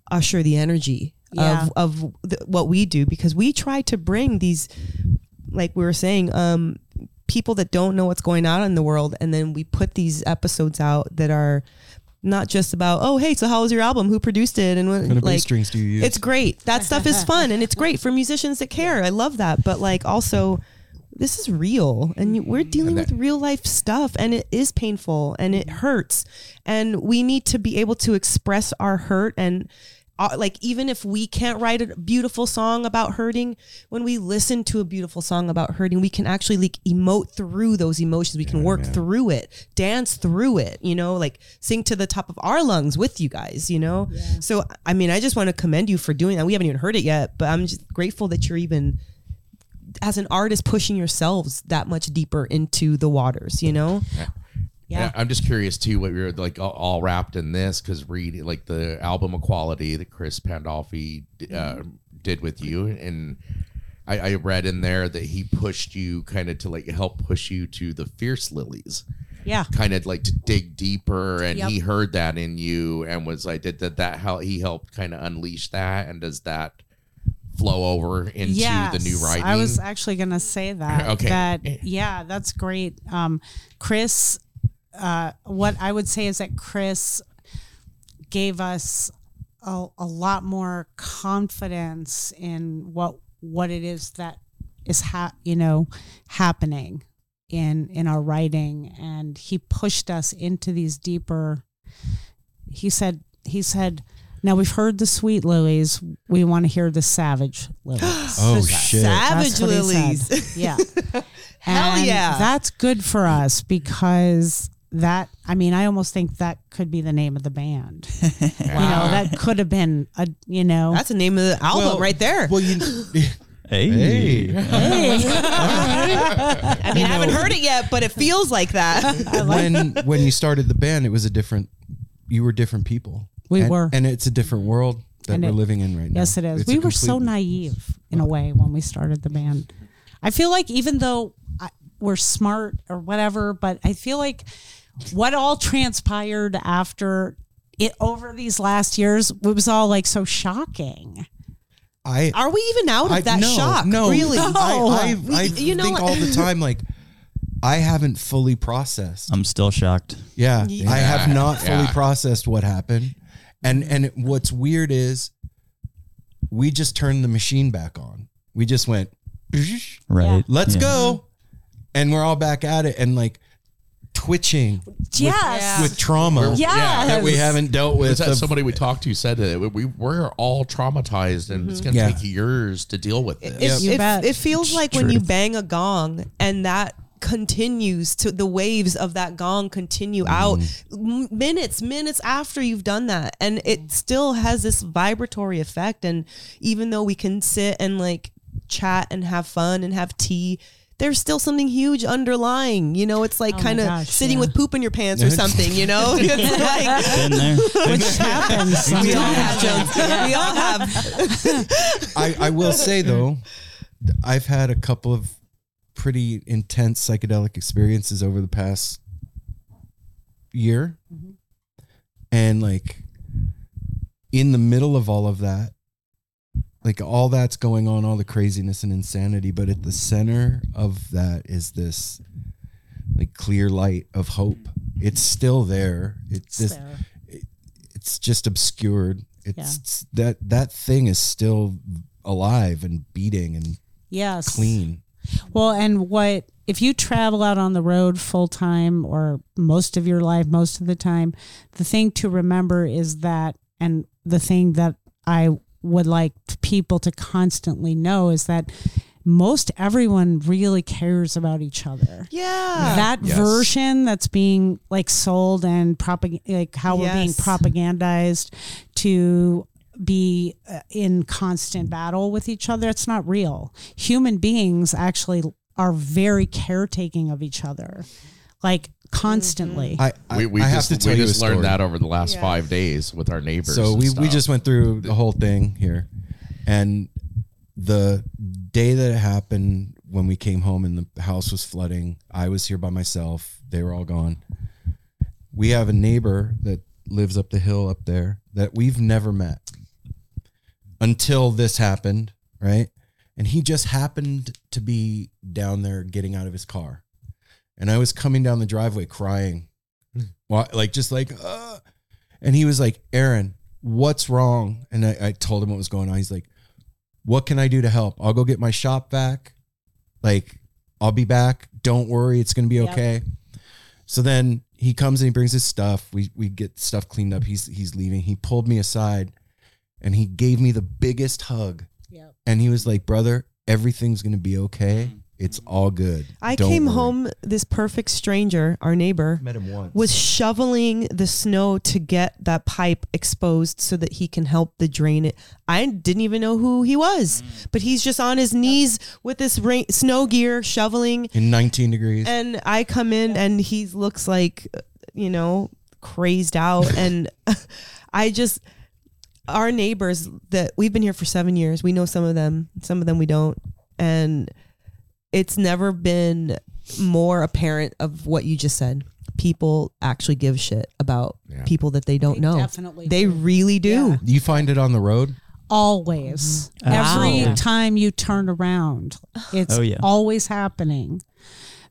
usher the energy Yeah. of of the, what we do because we try to bring these, like we were saying, um, people that don't know what's going on in the world, and then we put these episodes out that are. Not just about oh hey so how was your album who produced it and what What kind of like bass strings do you use? it's great. That stuff is *laughs* fun and it's great for musicians that care. I love that. But like also this is real. And we're dealing with real life stuff and it is painful and it hurts. And we need to be able to express our hurt and uh, like even if we can't write a beautiful song about hurting when we listen to a beautiful song about hurting we can actually like emote through those emotions. We can work through it dance through it you know like sing to the top of our lungs with you guys you know? So i mean i just want to commend you for doing that. We haven't even heard it yet but i'm just grateful that you're even as an artist pushing yourselves that much deeper into the waters you know Yeah. And I'm just curious too what you're like all, all wrapped in this because reading like the album Equality that Chris Pandolfi uh, did with you, and I, I read in there that he pushed you kind of to like help push you to the Fierce Lilies, Yeah. kind of like to dig deeper, and Yep. he heard that in you and was like, did, did that how he helped kind of unleash that, and does that flow over into the new Yes, writing? I was actually going to say that. *laughs* Okay. That yeah, that's great. Um, Chris, uh, what I would say is that Chris gave us a, a lot more confidence in what what it is that is ha- you know happening in in our writing, and he pushed us into these deeper. He said. He said. Now we've heard the sweet lilies. We want to hear the savage lilies. *gasps* *gasps* Oh, shit. Savage That's he lilies. *laughs* Yeah. Hell And yeah. That's good for us because that, I mean, I almost think that could be the name of the band. *laughs* You know, that could have been a, you know, That's the name of the album Well- right there. Well, you. *laughs* Hey. Hey. I mean, I haven't heard it yet, but it feels like that. when when you started the band, it was a different. You were different people. We And- were. and it's a different world that And we're it- living in right now. yes, it is. It's we a were so naive in a way when we started the band. I feel like even though I, we're smart or whatever, but I feel like what all transpired after it over these last years, it was all like so shocking. I Are we even out of I, that no, shock? No, really? I, I, We- I you know, think like- all the time, like I haven't fully processed. I'm still shocked. Yeah, I have not fully yeah. processed what happened, and and what's weird is we just turned the machine back on. We just went, Right. let's Yeah. go, and we're all back at it, and like twitching Yes. with trauma Yes. that we haven't dealt with. Was that somebody we talked to said that we we're all traumatized and it's going mm-hmm. to Yeah. take years to deal with this. It, You it, it feels like when you bang a gong and that continues to the waves of that gong continue out mm. minutes minutes after you've done that. And it mm. still has this vibratory effect. And even though we can sit and like chat and have fun and have tea there's still something huge underlying. You know it's like Oh kind of sitting yeah. with poop in your pants or *laughs* something you know? It's like Been there. Which happens *laughs* we all sometimes. have Jones. we all have. I, I will say though, I've had a couple of pretty intense psychedelic experiences over the past year. Mm-hmm. And like in the middle of all of that, like all that's going on, all the craziness and insanity, but at the center of that is this like clear light of hope. Mm-hmm. It's still there. It's It's this, there. it's just obscured. It's that that thing is still alive and beating and Yes. clean. Well, and what if you travel out on the road full time or most of your life, most of the time, the thing to remember is that, and the thing that I would like people to constantly know is that most everyone really cares about each other. yeah That Yes. version that's being like sold and propag- like how we're being propagandized to be uh, in constant battle with each other. It's not real. Human beings actually are very caretaking of each other, like constantly. I, I, we we I have just, to tell we you just learned that over the last Yeah. five days with our neighbors. So we, we just went through the whole thing here, and the day that it happened, when we came home and the house was flooding, I was here by myself. They were all gone. We have a neighbor that lives up the hill up there that we've never met until this happened, right? And he just happened to be down there getting out of his car. And I was coming down the driveway crying. Like just like uh and he was like, Aaron, what's wrong? And I, I told him what was going on. He's like, What can I do to help? I'll go get my shop back. Like, I'll be back. Don't worry, it's gonna be Yep. okay. So then he comes and he brings his stuff. We we get stuff cleaned up. He's he's leaving. He pulled me aside and he gave me the biggest hug. Yep. And he was like, Brother, everything's gonna be okay. It's mm-hmm. all good. I Don't came worry. home. This perfect stranger, our neighbor, Met him once. was shoveling the snow to get that pipe exposed so that he can help the drain it. I didn't even know who he was, mm. but he's just on his knees with this rain, snow gear shoveling. in 19 degrees. And I come in and he looks like, you know, crazed out. *laughs* and *laughs* I just, our neighbors that we've been here for seven years, we know some of them, some of them we don't. And it's never been more apparent of what you just said. People actually give shit about Yeah. people that they don't They know. definitely they do. really do. Yeah. you find it on the road? always Mhm. every Wow. time you turn around it's Oh, yeah. always happening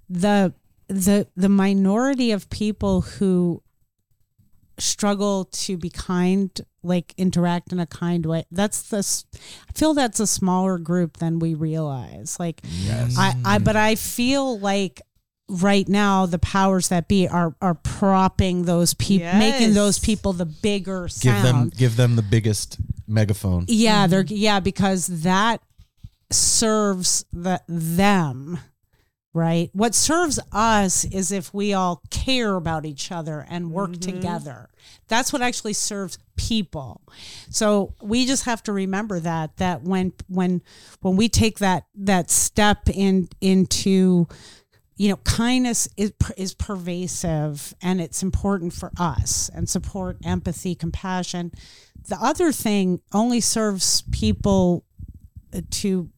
the the the minority of people who struggle to be kind like interact in a kind way that's the I feel that's a smaller group than we realize like Yes. I, I but I feel like right now the powers that be are are propping those people making those people the bigger Give them give them the biggest megaphone. Yeah, they're yeah because that serves the them, right? What serves us is if we all care about each other and work Mm-hmm. together. That's what actually serves people. So we just have to remember that that when when when we take that that step in into you know kindness is is pervasive and it's important for us and support empathy compassion the other thing only serves people to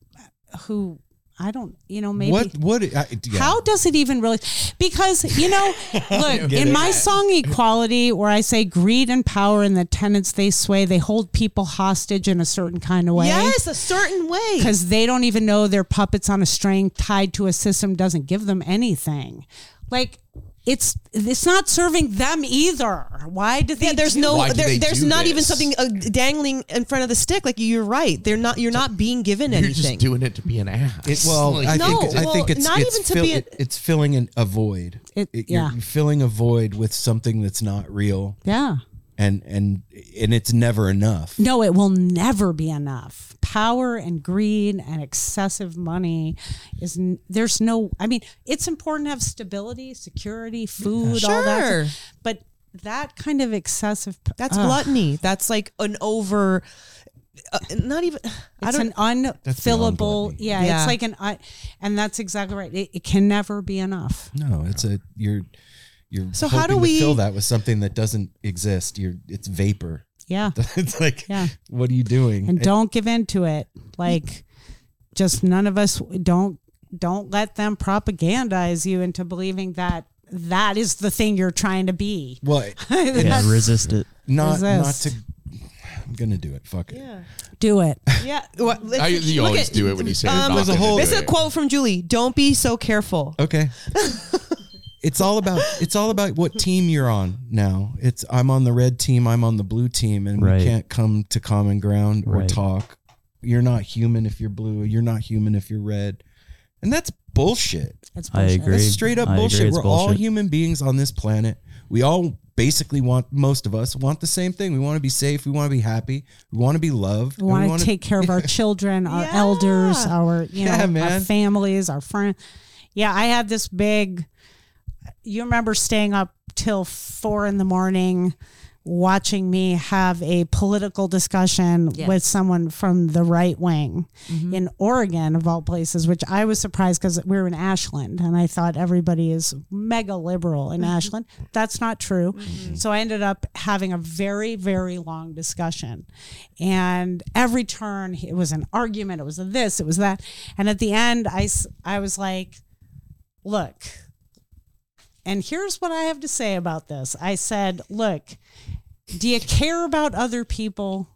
who i don't you know maybe What what I, yeah. how does it even really? Because you know, *laughs* look in my song "Equality," where I say greed and power and the tenants they sway, they hold people hostage in a certain kind of way. Yes, a certain way. because they don't even know they're puppets on a string tied to a system doesn't give them anything. Like it's it's not serving them either. Why do they? yeah, there's do no, Why do there, they there's do not even something uh, dangling in front of the stick. Like you're right, they're not. You're not being given anything. You're anything. just doing it to be an ass. It, well, Like- I No, think I well, think it's not it's, even to be a- it- it's filling an, a void. It- you're yeah. filling a void with something that's not real, yeah. And and and it's never enough. No, it will never be enough. Power and greed and excessive money is there's no. I mean, it's important to have stability, security, food, all that. Sure. stuff, But that kind of excessive. That's ugh, gluttony. That's like an over. Uh, not even. I don't. an beyond unfillable. Yeah, Yeah. it's like an. un- and that's exactly right. It, it can never be enough. No, it's a you're you're So how do we- fill that with something that doesn't exist. You're it's vapor. Yeah. *laughs* It's like Yeah. what are you doing? and don't give in to it like just none of us don't don't let them propagandize you into believing that that is the thing you're trying to be well, *laughs* Yeah, resist it. not not to. I'm gonna do it. Fuck it. Yeah. do it *laughs* Yeah. What, let's- I, you always at- do it when you say um, there's a whole- This is a quote from Julie. Don't be so careful. Okay. It's all about it's all about what team you're on now. It's I'm on the red team, I'm on the blue team, and Right. we can't come to common ground or Right. talk. You're not human if you're blue. You're not human if you're red. And that's bullshit. it's I bullshit. agree. That's straight up I bullshit. it's We're all human beings on this planet. We all basically want most of us want the same thing. We want to be safe. We want to be happy. We want to be loved. we want wanna- take care of our *laughs* children our Yeah. elders our you know Yeah, our families our friends yeah i had this big you remember staying up till four in the morning watching me have a political discussion Yes. with someone from the right wing mm-hmm. in Oregon, of all places, which I was surprised because we were in Ashland and I thought everybody is mega liberal in mm-hmm. Ashland. That's not true. Mm-hmm. So I ended up having a very, very long discussion. And every turn, it was an argument, it was a this, it was that. And at the end, I, I was like, look, and here's what I have to say about this. I said, look, do you care about other people?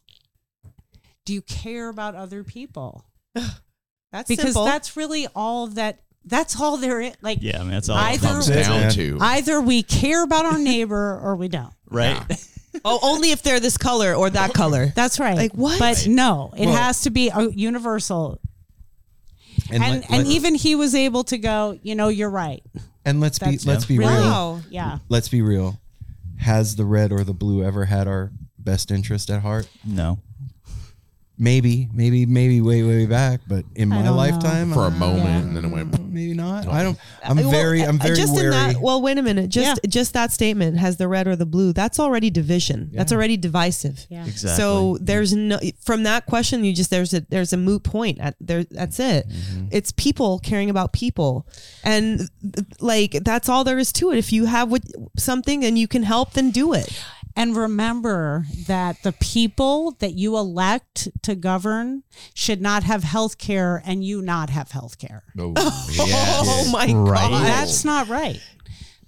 Do you care about other people? *sighs* That's Because simple. that's really all that that's all there is. Like Yeah, I mean that's all. Either- it comes comes down man. to. either we care about our neighbor or we don't. right. *laughs* oh, only if they're this color or that color. That's right. Like, what? But no, it Well- has to be a universal. and And let- and let- even he was able to go, you know, you're right. And let's be let's be Really? real. Wow. Yeah. Let's be real. Has the red or the blue ever had our best interest at heart? No. Maybe, maybe, maybe way, way back. But in I my don't know. lifetime, for a uh, moment, Yeah. and then it went. Maybe not. I don't. I'm Well, very. I'm uh, very just wary. in that. Well, wait a minute. Just just that statement has the red or the blue. That's already division. That's already divisive. Yeah. Exactly. So there's no from that question. You just there's a there's a moot point. At there, that's it. Mm-hmm. It's people caring about people, and like that's all there is to it. If you have what, something and you can help, then do it. And remember that the people that you elect to govern should not have health care and you not have health care. *laughs* Oh, Oh my Right. god! That's not right.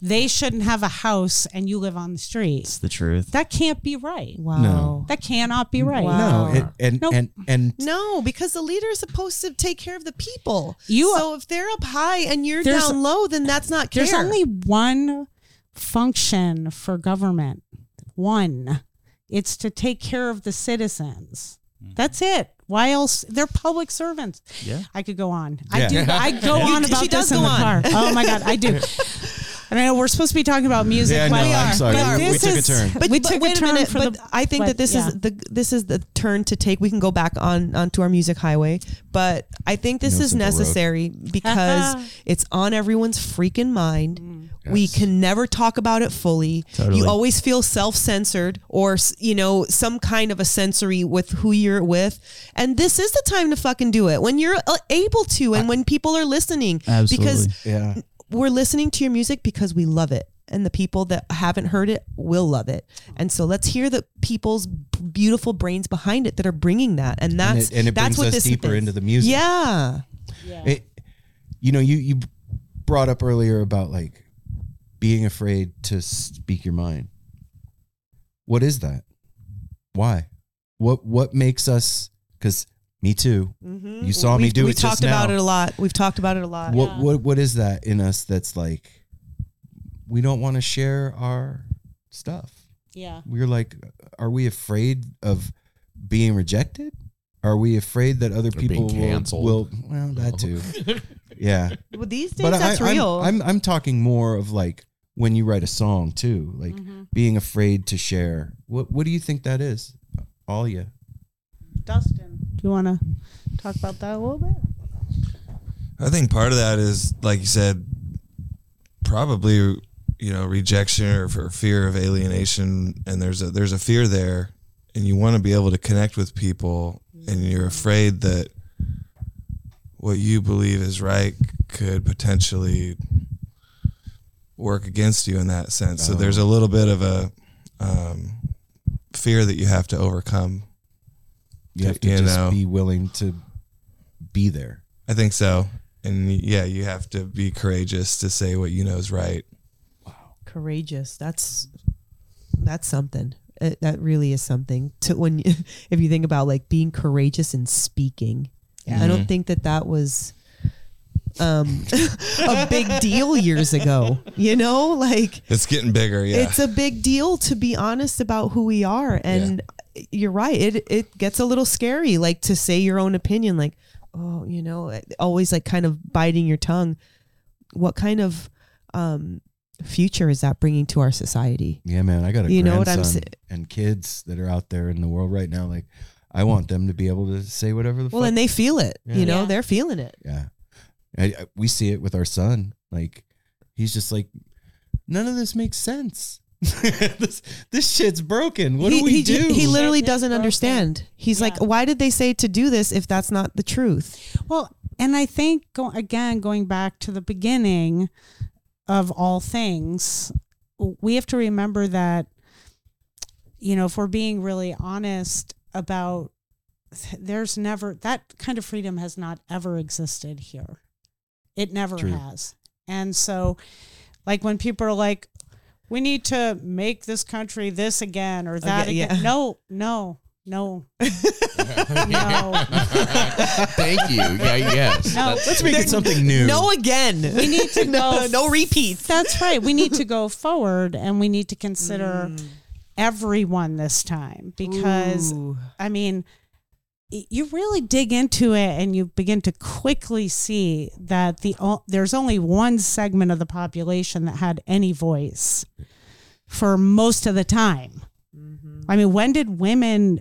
They shouldn't have a house and you live on the street. It's the truth. That can't be right. Wow. No. That cannot be right. Wow. no, it, and Nope. and and No, because the leader is supposed to take care of the people. You- so if they're up high and you're down low, then that's not care. There's only one function for government. One. It's to take care of the citizens. Mm-hmm. That's it. Why else? They're public servants. Yeah. I could go on. Yeah. I do. *laughs* I go You- on she about does this in go the on. car. Oh my god, I do. And *laughs* I know we're supposed to be talking about music. Yeah, but no, I'm sorry. but We- we this took a turn. But, we but took wait a turn minute. for but the. I think but that this yeah. is the this is the turn to take. We can go back on onto our music highway, but I think this No is simple road. necessary because *laughs* it's on everyone's freaking mind. We Yes. can never talk about it fully. Totally. You always feel self-censored or you know some kind of a sensory with who you're with, and this is the time to fucking do it when you're uh, able to and when people are listening. Because yeah. we're listening to your music because we love it and the people that haven't heard it will love it and so let's hear the people's beautiful brains behind it that are bringing that and that's and it that's brings what us this deeper is. into the music. yeah It, you know, you you brought up earlier about like being afraid to speak your mind. What is that? Why? What what makes us? Because me too. Mm-hmm. You saw me we've, do we've it just talked about now. it a lot we've talked about it a lot What what what is that in us that's like we don't want to share our stuff? Yeah. We're like, are we afraid of being rejected? Are we afraid that other Or being people will, canceled. will? Well, that too. *laughs* yeah, well these days but that's I, real I'm, I'm I'm talking more of like when you write a song too, like Mm-hmm. being afraid to share. What what do you think that is? All you. Dustin, do you want to talk about that a little bit? I think part of that is, like you said, probably you know rejection or, or fear of alienation, and there's a there's a fear there, and you want to be able to connect with people, and you're afraid that what you believe is right could potentially work against you in that sense. So there's a little bit of a um, fear that you have to overcome. You have to You just know. be willing to be there. I think so. And yeah, you have to be courageous to say what you know is right. Wow. Courageous that's that's something it, that really is something to when you, *laughs* if you think about like being courageous and speaking i don't think that that was um *laughs* a big deal years ago you know like It's getting bigger, yeah. it's a big deal to be honest about who we are and you're right it it gets a little scary like to say your own opinion like oh you know always like kind of biting your tongue what kind of um future is that bringing to our society Yeah, man. I got a You know what I'm sa- and kids that are out there in the world right now. Like, I want them to be able to say whatever the well fuck. and they feel it you know Yeah. they're feeling it yeah, I, I- we see it with our son. Like, he's just like, none of this makes sense. *laughs* this this shit's broken. What he, do we he, do? he literally Shit is doesn't broken. understand he's like Yeah. why did they say to do this if that's not the truth Well, and I think go, again going back to the beginning of all things, we have to remember that you know, if we're being really honest about there's never that kind of freedom has not ever existed here. It never True. has. And so like when people are like we need to make this country this again or that Okay, again. yeah. No, no, no. *laughs* no. *laughs* Thank you. Yeah, yes. No. That's- Let's make it something new. no again We need to *laughs* no, go no repeats That's right. We need to go forward and we need to consider Mm. Everyone this time because Ooh. I mean you really dig into it and you begin to quickly see that the there's only one segment of the population that had any voice for most of the time. Mm-hmm. I mean, when did women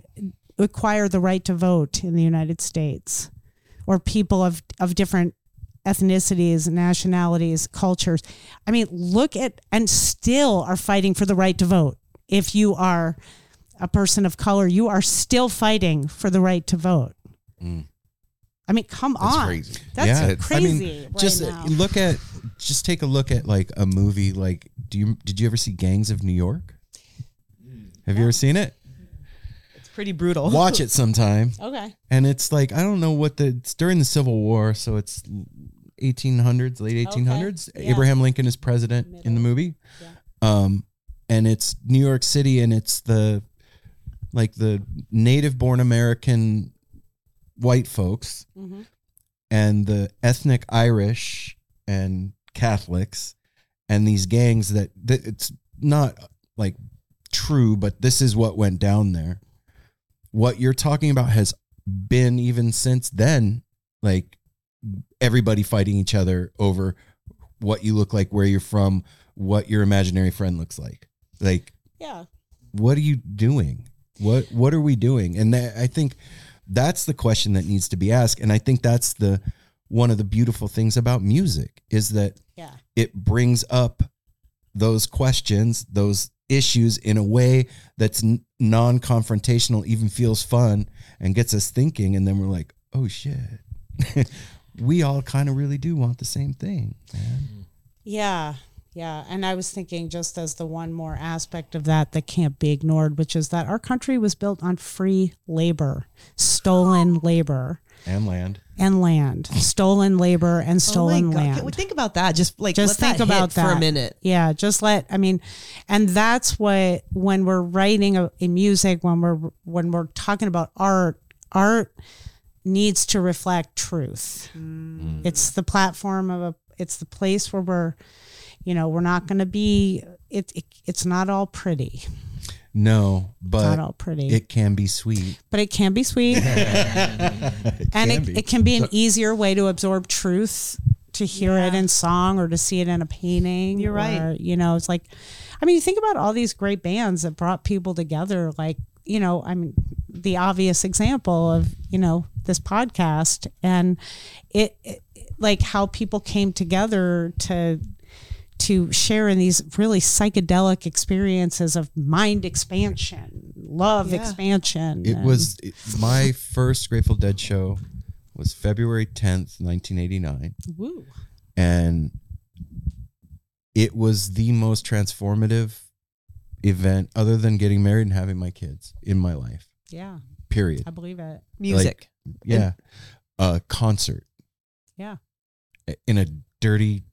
acquire the right to vote in the United States or people of of different ethnicities, nationalities, cultures. I mean, look at and still are fighting for the right to vote. If you are a person of color, you are still fighting for the right to vote. Mm. I mean, come on. That's on. crazy. That's yeah, crazy. I mean, right just now. look at, just take a look at like a movie. Like, do you did you ever see Gangs of New York? Have you ever seen it? It's pretty brutal. Watch it sometime. *laughs* Okay. And it's like I don't know what the it's during the Civil War, so it's 1800s, late 1800s. yeah. Abraham Lincoln is president in the movie. Um, and it's New York City, and it's the like the native-born American white folks Mhm. and the ethnic Irish and Catholics and these gangs that, that it's not like true, but this is what went down there. What you're talking about has been even since then, like everybody fighting each other over what you look like, where you're from, what your imaginary friend looks like. Like, Yeah. what are you doing? What what are we doing? And that, I think that's the question that needs to be asked. And I think that's the one of the beautiful things about music is that Yeah. it brings up those questions, those issues in a way that's n- non-confrontational, even feels fun and gets us thinking. And then we're like, oh shit, *laughs* we all kind of really do want the same thing. Man. Yeah. Yeah. And I was thinking just as the one more aspect of that that can't be ignored, which is that our country was built on free labor, stolen oh. labor And land. and land, stolen labor and Oh stolen God. land. Can we think about that? Just like just let think that hit about that for a minute. Yeah, just let. I mean, and that's what when we're writing a, a music, when we're when we're talking about art, art needs to reflect truth. Mm. It's the platform of a. It's the place where we're, you know, we're not going to be. It, it it's not all pretty, No, but not all pretty, it can be sweet. but it can be sweet. *laughs* It and can it, be. it can be an easier way to absorb truth to hear it in song or to see it in a painting You're right. or, you know it's like i mean you think about all these great bands that brought people together like you know i mean the obvious example of you know this podcast and it, it like how people came together to to share in these really psychedelic experiences of mind expansion love Yeah. expansion It and- was it- my first Grateful Dead show was February 10th, 1989. Woo. And it was the most transformative event other than getting married and having my kids in my life. yeah Period. i believe it Music. Yeah. A concert yeah in a dirty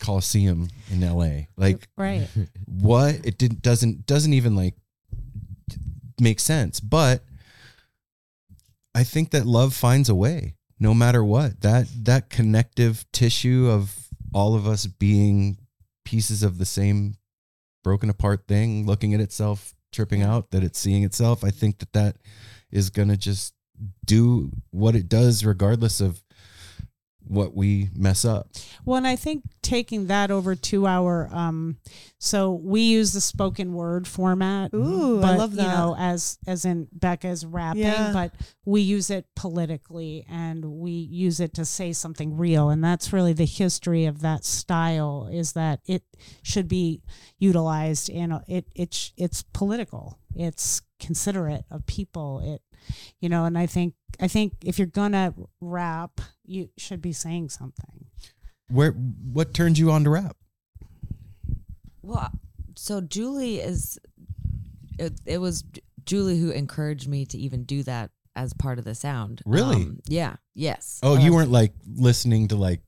coliseum in LA. Like right. *laughs* what? It didn't doesn't doesn't even like make sense. But i think that love finds a way no matter what. That that connective tissue of all of us being pieces of the same broken apart thing looking at itself tripping out that it's seeing itself i think that that is going to just do what it does regardless of what we mess up Well, and I think taking that over to our, um, so we use the spoken word format. Ooh, I but, love You that. know, as as in Becca's rapping, Yeah. but we use it politically and we use it to say something real, and that's really the history of that style. Is that it should be utilized in a, it it it's political. It's considerate of people. It you know, and I think I think if you're gonna rap, you should be saying something. where what turned you on to rap Well, so Julie is. It, it was Julie who encouraged me to even do that as part of the sound. Really? Um, yeah. Yes. oh you Uh, weren't like listening to like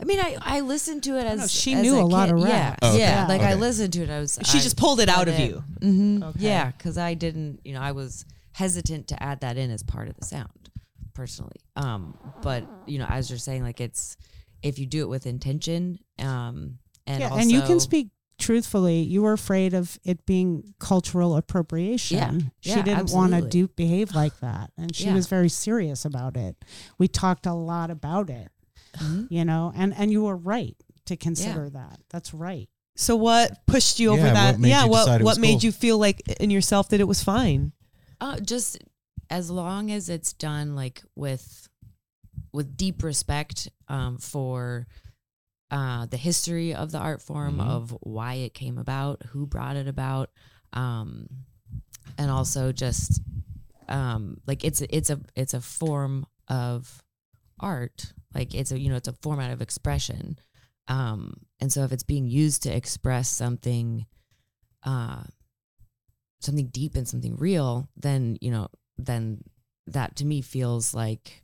I mean, I, I listened to it as know, she as knew a lot kid. of Yeah, rap. Oh, okay. yeah. Like I listened to it. I was. She I just pulled it out let of you. hmm Okay. Yeah, because I didn't. You know, I was hesitant to add that in as part of the sound, personally. Um, but you know, as you're saying, like it's if you do it with intention, um, and yeah, also, and you can speak truthfully. You were afraid of it being cultural appropriation. Yeah, she yeah, didn't want to do behave like that, and she Yeah. was very serious about it. We talked a lot about it, Mhm. you know, and and you were right to consider that. That's right. So what pushed you over Yeah, that? what made yeah, you what what was made cool? you feel like in yourself that it was fine? Uh, just as long as it's done like with with deep respect um, for uh, the history of the art form, Mhm. of why it came about, who brought it about, um, and also just um, like it's a, it's a it's a form of art. Like it's a you know it's a format of expression, um, and so if it's being used to express something, uh, something deep and something real, then you know then that to me feels like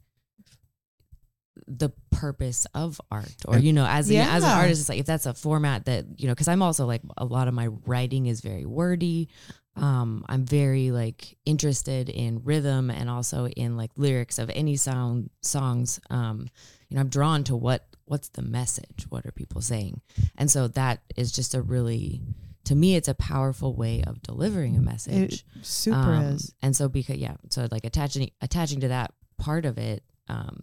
the purpose of art or you know as a, as an artist it's like if that's a format that you know because i'm also like a lot of my writing is very wordy. Um i'm very like interested in rhythm and also in like lyrics of any sound songs. Um you know i'm drawn to what what's the message? What are people saying? And so that is just a really to me it's a powerful way of delivering a message It super um, is. and so because yeah so like attaching attaching to that part of it um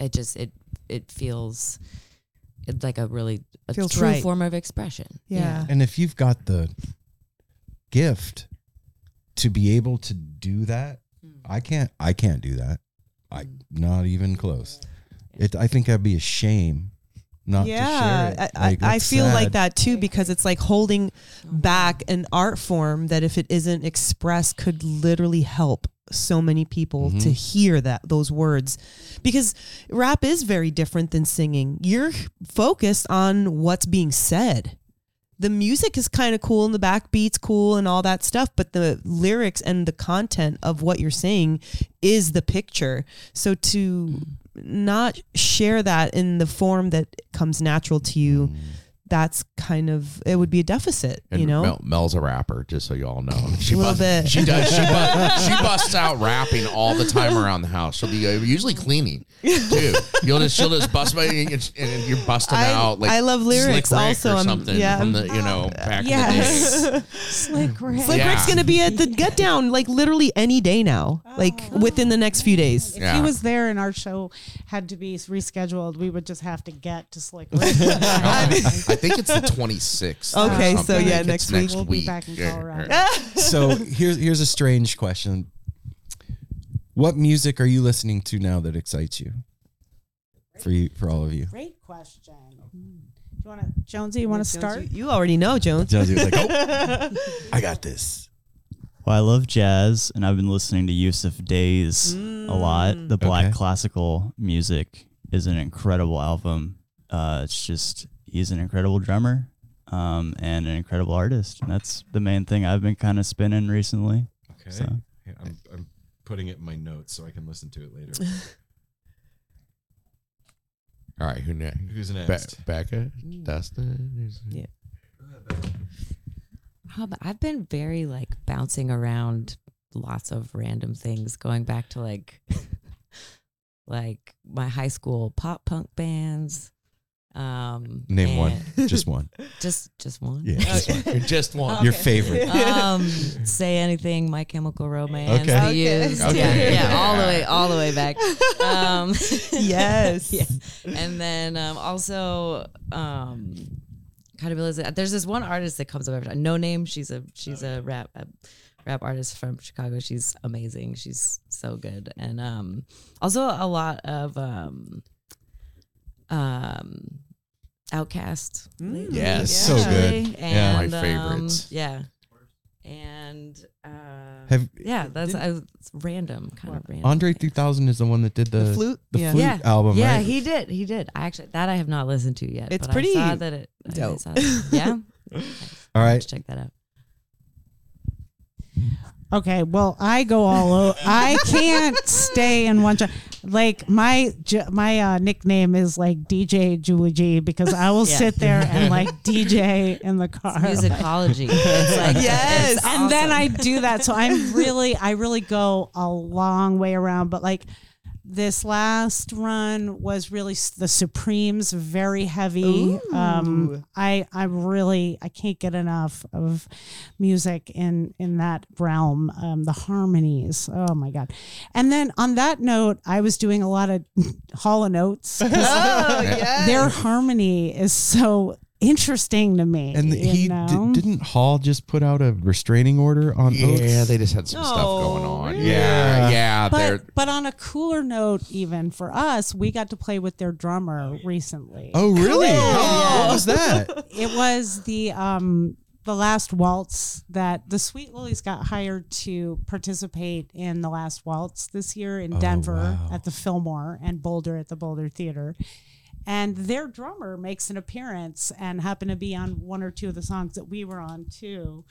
it just it it feels it like a really a Feels true right. form of expression Yeah. And if you've got the gift to be able to do that, I can't. I can't do that. I not even close. It. I think that'd be a shame not to share yeah, it. I, I, Like, I feel like that too because it's like holding back an art form that if it isn't expressed could literally help so many people to Mhm. hear that those words. Because rap is very different than singing. You're focused on what's being said. The music is kind of cool and the backbeats cool and all that stuff but the lyrics and the content of what you're saying is the picture. So to not share that in the form that comes natural to you mm. That's kind of it would be a deficit And you know Mel, Mel's a rapper, just so y'all know. *laughs* She A little bust- bit. She does. She, bu- *laughs* she busts out rapping all the time around the house. She'll be uh, usually cleaning too. You'll just she'll just bust by and, and you're busting I- out like I love lyrics Slick Rick also, or something yeah. from the you know back Yes. in the day. Slick Rick. Slick Yeah. Rick's gonna be at the get down like literally any day now like within the next few days If Yeah. he was there and our show had to be rescheduled, we would just have to get to Slick *laughs* Rick. I think it's the 26th. Okay, so yeah, Like, next week. next We'll be back in Yeah, Colorado. *laughs* so here's here's a strange question. What music are you listening to now that excites you? For you, for all of you. Great question. Do you want to, Jonesy? You want to start? you, you already know jones Jonesy was like, "Oh, *laughs* I got this." Well, I love jazz, and I've been listening to Yussef Dayes a lot. The black Okay. classical music is an incredible album. Uh, it's just he's an incredible drummer um, and an incredible artist, and that's the main thing I've been kind of spinning recently. Okay. So. I'm, I'm putting it in my notes so I can listen to it later. *laughs* All right, who next? Who's Be- next? Becca, Dustin. Yeah. Oh, but I've been very like bouncing around lots of random things, going back to like *laughs* like my high school pop punk bands. Um, Name one, *laughs* just one. just just one. Yeah, just one. Just one. Your favorite. *laughs* um, say anything, My Chemical Romance, Okay. The Okay. Used, Okay. yeah, yeah, all the way, all the way back. Um, *laughs* yes yeah, and then um, also um, kind of Elizabeth. There's this one artist that comes up every time. Noname. She's a she's a rap a rap artist from Chicago. She's amazing. She's so good, and um, also a lot of um, um, OutKast. Mm, Yes, so good. And, Yeah. My um, yeah. And uh, Have yeah, that's uh, it's random, kind of random. Andre thing. 3000 is the one that did the, the flute the yeah. flute Yeah. album, yeah, right? he did. He did. I actually that I have not listened to yet. It's but pretty I saw that it. I dope. saw that- *laughs* yeah. All I'll have check that out. Okay, well, I go all over. I can't stay in one. Jo- like my my uh, nickname is like DJ Julie G because I will *laughs* Yeah. sit there and like DJ in the car. Musicology. *laughs* It's like Yes. it's and then. I do that. So I'm really, I really go a long way around. But like this last run was really the Supremes, very heavy. Um, I, I really, I can't get enough of music in in that realm. Um, the harmonies, oh my god! And then on that note, I was doing a lot of *laughs* Hall and Oates. 'cause *laughs* oh yeah their harmony is so interesting to me. And you he know? d- didn't Hall just put out a restraining order on Yeah, Oates? they just had some stuff going Oh, on. really? Yeah, yeah. but but on a cooler note, even for us, we got to play with their drummer recently. Oh, really? Cool. How- what was that? *laughs* It was the um the last waltz that the Sweet Lillies got hired to participate in the last waltz this year in Denver wow. at the Fillmore and Boulder at the Boulder Theater. And their drummer makes an appearance and happened to be on one or two of the songs that we were on too.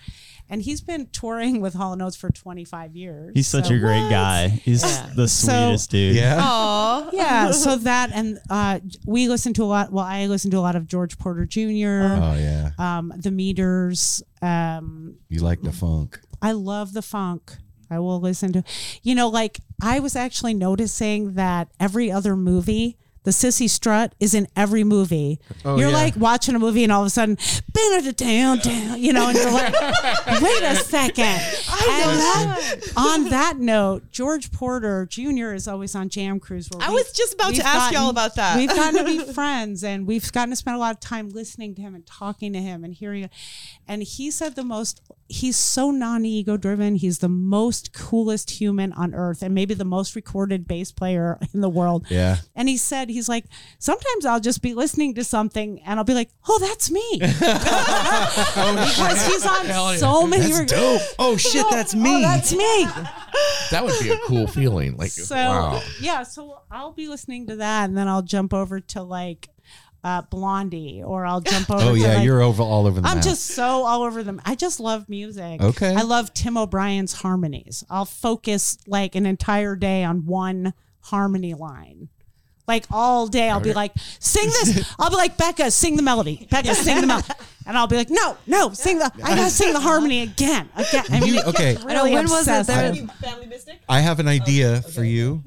And he's been touring with Hall and Oates for 25 years. He's such So- a great guy. He's Yeah. the So- sweetest dude. Yeah. Aw. *laughs* yeah so that and uh we listen to a lot well i listen to a lot of george porter jr Oh yeah. um the meters um You like the funk. i love the funk i will listen to you know like i was actually noticing that every other movie the Cissy Strut is in every movie. Oh, you're yeah. like watching a movie and all of a sudden, it down, down, you know, and you're like, *laughs* wait a second. And that- on that note, George Porter Jr. is always on Jam Cruise. Where I was just about to we've ask y'all about that. We've gotten to be *laughs* friends and we've gotten to spend a lot of time listening to him and talking to him and hearing. And he said the most, he's so non ego driven. He's the most coolest human on earth and maybe the most recorded bass player in the world. Yeah. And he said, he's like, sometimes I'll just be listening to something and I'll be like, oh, that's me. *laughs* because he's on so many. That's dope. Oh shit, that's me. Oh, that's me. that would be a cool feeling. Like So wow. yeah, so I'll be listening to that, and then I'll jump over to like uh, Blondie, or I'll jump over. Oh yeah, like- you're over all over the I'm map. just so all over them. I just love music. Okay. I love Tim O'Brien's harmonies. I'll focus like an entire day on one harmony line. Like all day, I'll be like, sing this. *laughs* I'll be like, Becca, sing the melody. Becca, sing the melody. And I'll be like, no, no, sing the, I gotta sing the harmony again, again. I mean, You- okay. gets I know, really when was it obsessive. there- Family Mystic? I have an idea for you.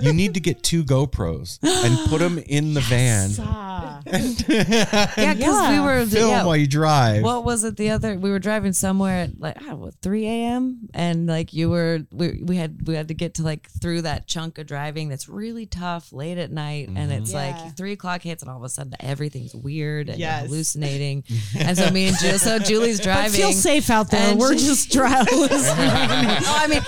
You need to get two GoPros and put them in the *gasps* van. Ah. *laughs* Yeah, because we Yeah. were Film yeah, while you drive. What was it the other? We were driving somewhere at like I don't know, three a.m. and like you were we we had we had to get to like through that chunk of driving that's really tough late at night, and it's Yeah. like three o'clock hits, and all of a sudden everything's weird and you're Yes. hallucinating, *laughs* *laughs* and so me and Ju- so Julie's But driving. feel safe out there. And We're she- just driving. *laughs* oh, I mean,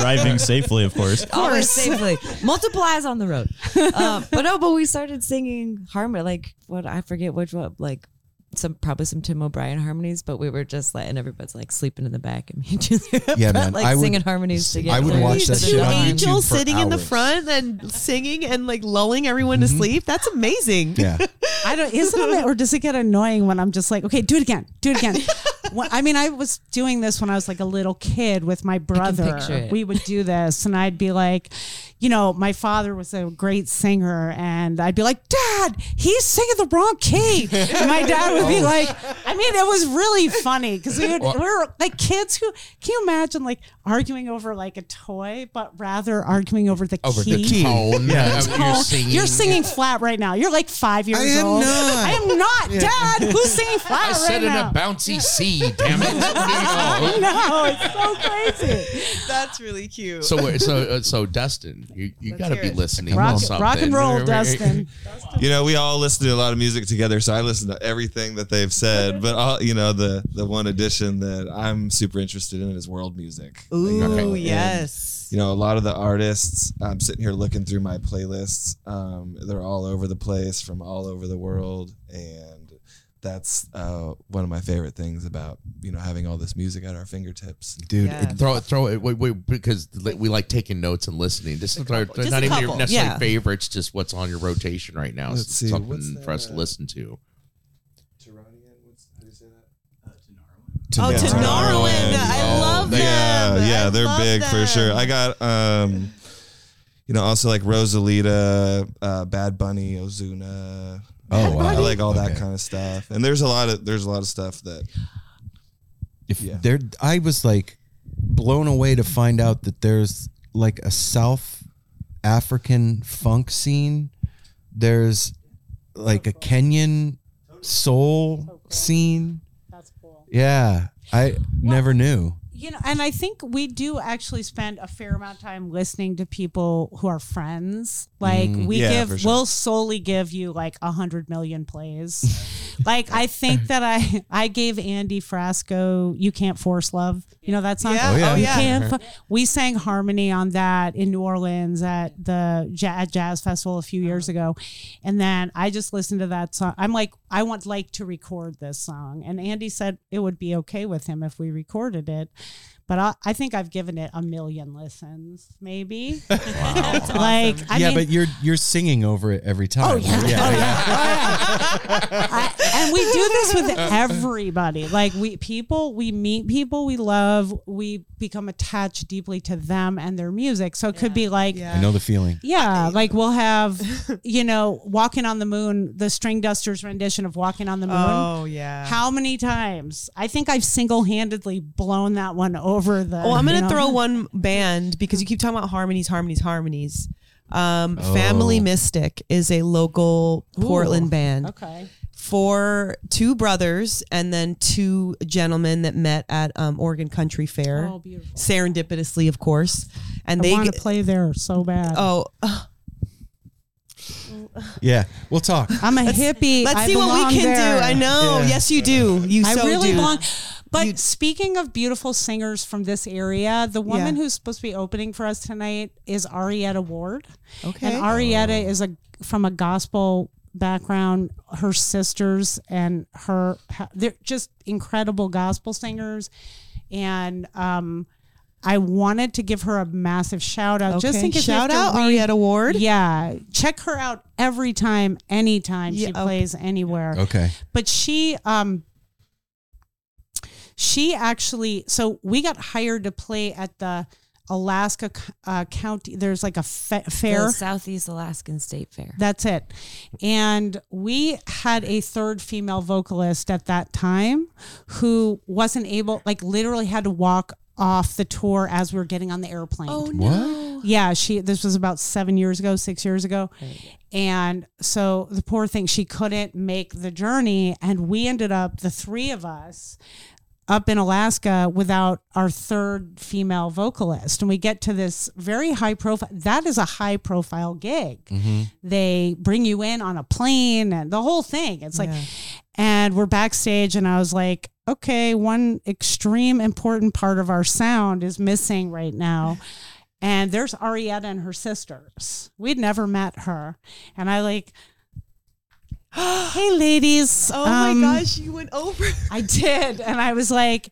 Driving safely, of course. always safely. multiplies on the road. *laughs* Uh, but no, but we started singing harmony, like what I forget which one, like some probably some Tim O'Brien harmonies. But we were just letting everybody's like sleeping in the back, and me and *laughs* Julia Yeah, man, like I would- singing harmonies together. I would watch that Two shit on YouTube angels for sitting in the front and singing and like lulling everyone to mm-hmm. sleep. That's amazing. yeah. *laughs* I don't. Isn't it, or does it get annoying when I'm just like, okay, do it again, do it again? *laughs* I mean, I was doing this when I was like a little kid with my brother. We would do this, and I'd be like, you know, my father was a great singer, and I'd be like, Dad, he's singing the wrong key. And my dad would be *laughs* like, I mean, it was really funny because we, would- we were like kids who can you imagine like arguing over like a toy, but rather arguing over the key. Over key. the tone. Yeah. of tone. You're singing. You're singing flat right now. You're like five years I am old. not. I am not, Dad. Who's singing flat I right said in now? a bouncy C, damn it. *laughs* I know it's so crazy. That's really cute. So, wait, so, uh, so Dustin, you, you got to be it. listening Rock, to something. rock and roll, Dustin. *laughs* You know, we all listen to a lot of music together, so I listen to everything that they've said. But all, you know, the the one addition that I'm super interested in is world music. Ooh, And, yes. you know, a lot of the artists. I'm sitting here looking through my playlists. Um, they're all over the place, from all over the world, and that's uh, one of my favorite things about you know having all this music at our fingertips. Dude, Yeah. it- Throw it, throw it, wait, wait, because we like taking notes and listening. This is our, Just not a even your couple, necessarily yeah. favorites, just what's on your rotation right now. Let's It's see, something what's for us to that? listen to. Oh, Tomorrowland. I Oh, love they- them. Yeah, yeah, I they're love big for sure. I got um, you know, also like Rosalita, uh, Bad Bunny, Ozuna. Oh, wow. I like all that Okay. kind of stuff. And there's a lot of there's a lot of stuff that if Yeah. there I was like blown away to find out that there's like a South African funk scene. There's like a Kenyan soul scene. That's cool. Yeah, I never knew. You know, and I think we do actually spend a fair amount of time listening to people who are friends. Like Mm, we yeah, for give, sure. we'll solely give you like a hundred million plays. *laughs* like I think that I I gave Andy Frasco "You Can't Force Love." You know that song? Yeah. Oh, yeah. oh, yeah. Can't uh-huh. Fo- we sang harmony on that in New Orleans at the ja- at Jazz Festival a few years uh-huh. ago, and then I just listened to that song. I'm like, I want like to record this song, and Andy said it would be okay with him if we recorded it. But I, I think I've given it a million listens, maybe. *laughs* like, I yeah, mean, but you're you're singing over it every time. Oh yeah, yeah, *laughs* Oh, yeah. yeah. *laughs* I- and we do this with *laughs* everybody. Like we people, we meet people we love, we become attached deeply to them and their music. So it could be like, yeah. I know the feeling. Yeah, like we'll have, *laughs* you know, "Walking on the Moon," the Stringdusters rendition of "Walking on the Moon." Oh yeah. How many times? I think I've single-handedly blown that one over the. Oh, I'm gonna know? throw one band because you keep talking about harmonies, harmonies, harmonies. Um, Family Oh. Mystic is a local Portland band. Okay. For two brothers and then two gentlemen that met at um, Oregon Country Fair, Oh, beautiful. serendipitously, of course. And I they want to play there so bad. oh, *laughs* Yeah, we'll talk. I'm a hippie. let's I see what we can there. do. I know. Yeah. Yes, you do. You I so really do. belong. But speaking of beautiful singers from this area, the woman Yeah. who's supposed to be opening for us tonight is Arietta Ward. Okay. And Arietta is a from a gospel background. Her sisters and her they're just incredible gospel singers. And um I wanted to give her a massive shout out. Just Okay. in case Shout have to out read- Arietta Ward. Yeah, check her out every time, anytime Yeah, she okay. plays anywhere Okay. but she um she actually so we got hired to play at the Alaska uh, County. There's like a fa- fair. The Southeast Alaskan State Fair. That's it. And we had a third female vocalist at that time who wasn't able, like, literally had to walk off the tour as we were getting on the airplane. Oh What? no. Yeah, she this was about 7 years ago, 6 years ago. And so the poor thing she couldn't make the journey and we ended up the three of us up in Alaska without our third female vocalist and we get to this very high profile that is a high profile gig. Mm-hmm. They bring you in on a plane and the whole thing. It's like Yeah. and we're backstage and I was like, okay, one extreme important part of our sound is missing right now. And there's Arietta and her sisters. We'd never met her. And I like, *gasps* hey ladies. Oh um, my gosh, you went over. I did. And I was like,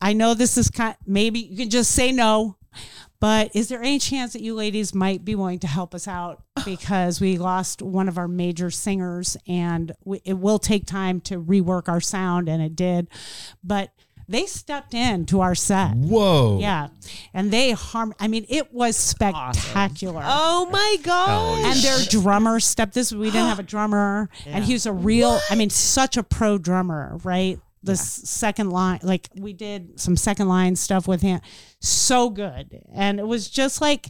I know this is kind maybe you can just say no, but is there any chance that you ladies might be willing to help us out *sighs* because we lost one of our major singers and we, it will take time to rework our sound and it did. But they stepped in to our set. Whoa. Yeah. And they harm I mean it was spectacular. Oh my god. And their drummer stepped this. We didn't have a *gasps* drummer, and he was a real. I mean, such a pro drummer, right? The s second line, like we did some second line stuff with him, so good, and it was just like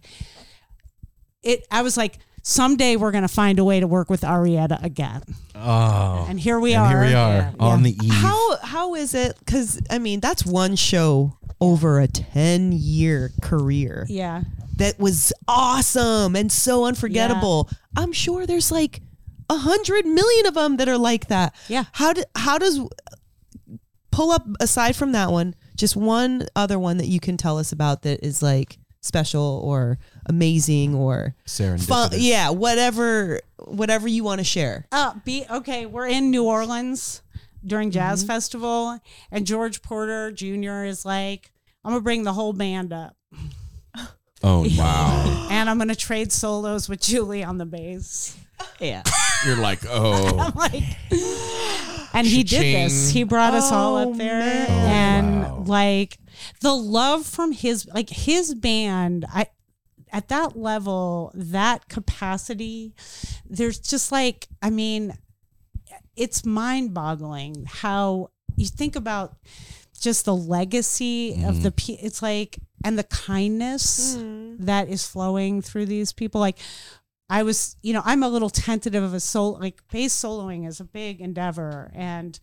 it. I was like, someday we're gonna find a way to work with Arietta again, Oh. and here we and are. here we are Yeah. on the eve. How how is it? Because I mean, that's one show over a ten year career Yeah, that was awesome and so unforgettable. I'm sure there's like a hundred million of them that are like that. Yeah. How do, how does pull up aside from that one? Just one other one that you can tell us about that is like special or amazing or fun. Yeah, whatever whatever you want to share. Uh, be okay. We're in New Orleans during Jazz Festival, and George Porter Jr. is like, "I'm gonna bring the whole band up, Oh *laughs* wow. and I'm gonna trade solos with Julie on the bass." Yeah. *laughs* You're like, oh, *laughs* I'm like, and he did this. He brought us all Oh, up there, man. and wow. like the love from his like his band. I at that level, that capacity. There's just like, I mean, it's mind boggling how you think about just the legacy of the mm-hmm. pe- it's like and the kindness mm-hmm. that is flowing through these people like I was, you know, I'm a little tentative of a soul, like bass soloing is a big endeavor. And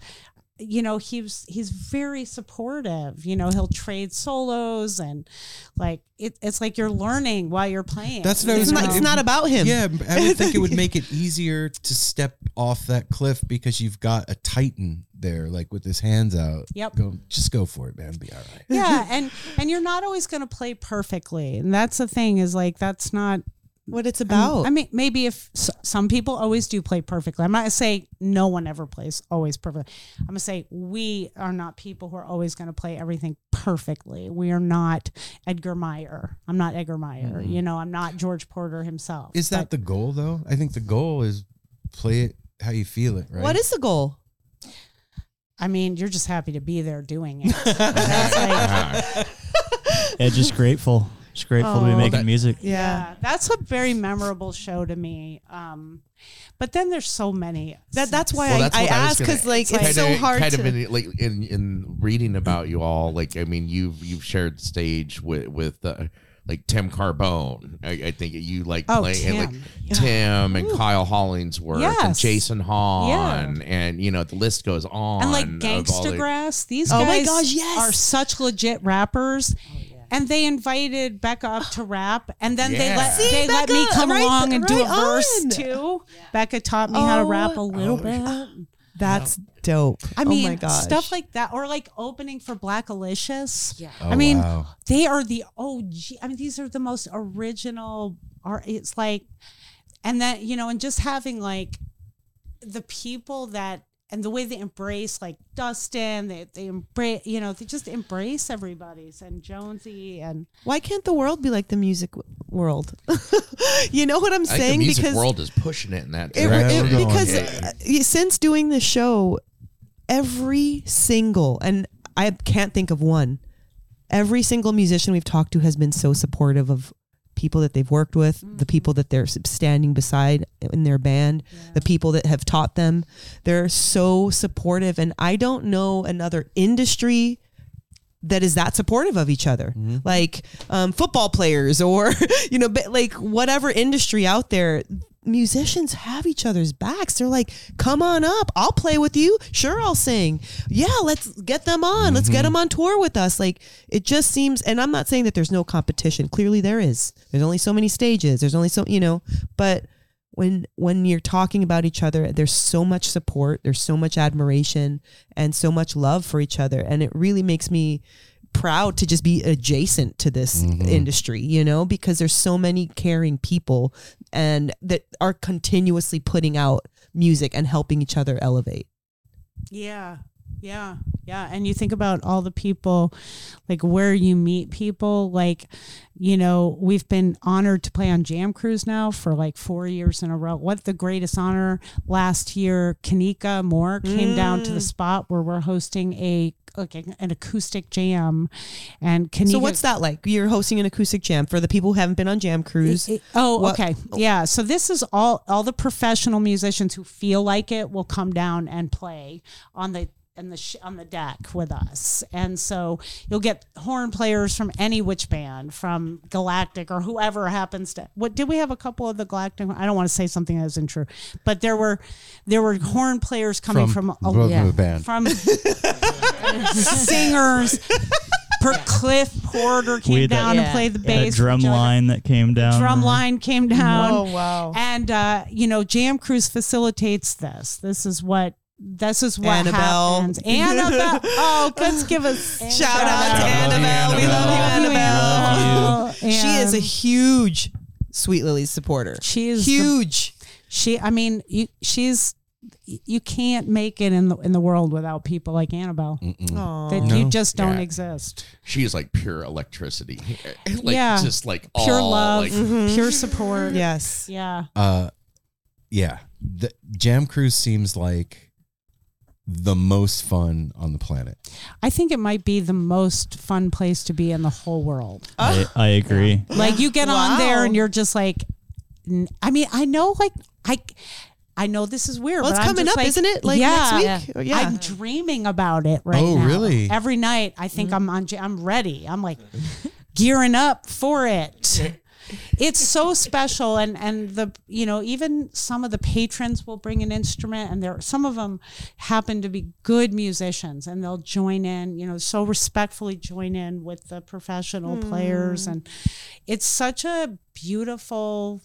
you know he's he's very supportive you know he'll trade solos and like it, it's like you're learning while you're playing That's what I It's was not, it's not about him. Yeah, I would think it would *laughs* make it easier to step off that cliff because you've got a titan there, like with his hands out. Yep. Go, just go for it, man. Be all right. yeah and and you're not always going to play perfectly and that's the thing is like that's not What it's about. I mean, maybe if s- some people always do play perfectly. I'm not gonna say no one ever plays always perfectly. I'm gonna say we are not people who are always going to play everything perfectly. We are not Edgar Meyer. I'm not Edgar Meyer. Mm-hmm. You know, I'm not George Porter himself. Is that But the goal, though? I think the goal is play it how you feel it, right? What is the goal? I mean, you're just happy to be there doing it. *laughs* That's like- *laughs* Yeah, just grateful. Just grateful to be Oh, making that- music. yeah, that's a very memorable show to me. Um, but then there's so many. That that's why Well, I, that's I what I was ask because like Kind it's so of- hard kind to. of in like in in reading about you all like i mean you've you've shared stage with with uh, like tim carbone I, I think you like Oh, play and like Tim. tim and kyle hollingsworth and jason hann yeah. and you know the list goes on and like of all Gangsta the- Grass. These Oh guys my gosh, yes. are such legit rappers. And they invited Becca up to rap, and then they Yeah. let See, they let me Becca, come right- along and do a right verse on. too. Becca taught me how to rap a oh, little oh, bit. that's dope. I mean, oh my gosh. stuff like that, or like opening for Blackalicious. Yeah. Oh, I mean, wow. they are the OG. I mean, these are the most original. Are it's like, and that you know, and just having like the people that and the way they embrace like Dustin, they they embrace, you know, they just embrace everybody's and Jonesy and Why can't the world be like the music w- world? *laughs* you know what I'm I think saying? the music because world is pushing it in that it, direction. it- Right. because Yeah. uh, since doing the show, every single and I can't think of one. Every single musician we've talked to has been so supportive of people that they've worked with, the people that they're standing beside in their band, the people that have taught them. They're so supportive, and I don't know another industry that is that supportive of each other. Like um, football players or *laughs* you know but like whatever industry out there musicians have each other's backs. They're like come on up. I'll play with you. Sure i'll sing. Yeah let's get them on. Let's get mm-hmm. them on tour with us. Like it just seems and i'm not saying that there's no competition. Clearly there is. There's only so many stages. There's only so you know but when when you're talking about each other there's so much support. There's so much admiration and so much love for each other. And it really makes me proud to just be adjacent to this mm-hmm. industry you know because there's so many caring people and that are continuously putting out music and helping each other elevate. Yeah, yeah, yeah. And you think about all the people, like where you meet people. Like, you know, we've been honored to play on Jam Cruise now for like four years in a row. What the greatest honor! Last year, Kanika Moore came down to the mm. spot where we're hosting a like an acoustic jam, and Kanika. so what's that like you're hosting an acoustic jam for the people who haven't been on jam cruise It- oh, What- okay. Yeah. So this is all all the professional musicians who feel like it will come down and play on the and the sh- on the deck with us. And so you'll get horn players from any which band, from Galactic or whoever happens to. What did we have a couple of the Galactic? I don't want to say something that isn't true, but there were there were horn players coming from, From a, the yeah. band. from singers. Per Cliff Porter came We had that- down and Yeah. played the That bass. drum line that came down. drum line came down. Oh, wow. And uh, you know, Jam Cruise facilitates this. This is what this is what Annabelle. happens. Annabelle. Oh, *laughs* let's give a shout out to out. annabelle we love you Love annabelle she is a huge sweet Lily supporter she is the- huge she. I mean, you, she's. You can't make it in the in the world without people like Annabelle. Aw. That you just don't Yeah. exist. she is like pure electricity like Yeah. just like Pure all, love, like, pure support. yes Yeah. Uh, yeah. The Jam Cruise seems like the most fun on the planet. I think it might be the most fun place to be in the whole world. I, I agree. Like you get on there and you're just like, I mean, I know, like I, I know this is weird. Well, but it's I'm coming just up, like, isn't it? Like yeah, next week? Oh, yeah. I'm dreaming about it right Oh, now. really? Every night, I think I'm on. I'm ready. I'm like gearing up for it. It's so special and and the you know even some of the patrons will bring an instrument and there some of them happen to be good musicians and they'll join in you know so respectfully join in with the professional hmm. players and it's such a beautiful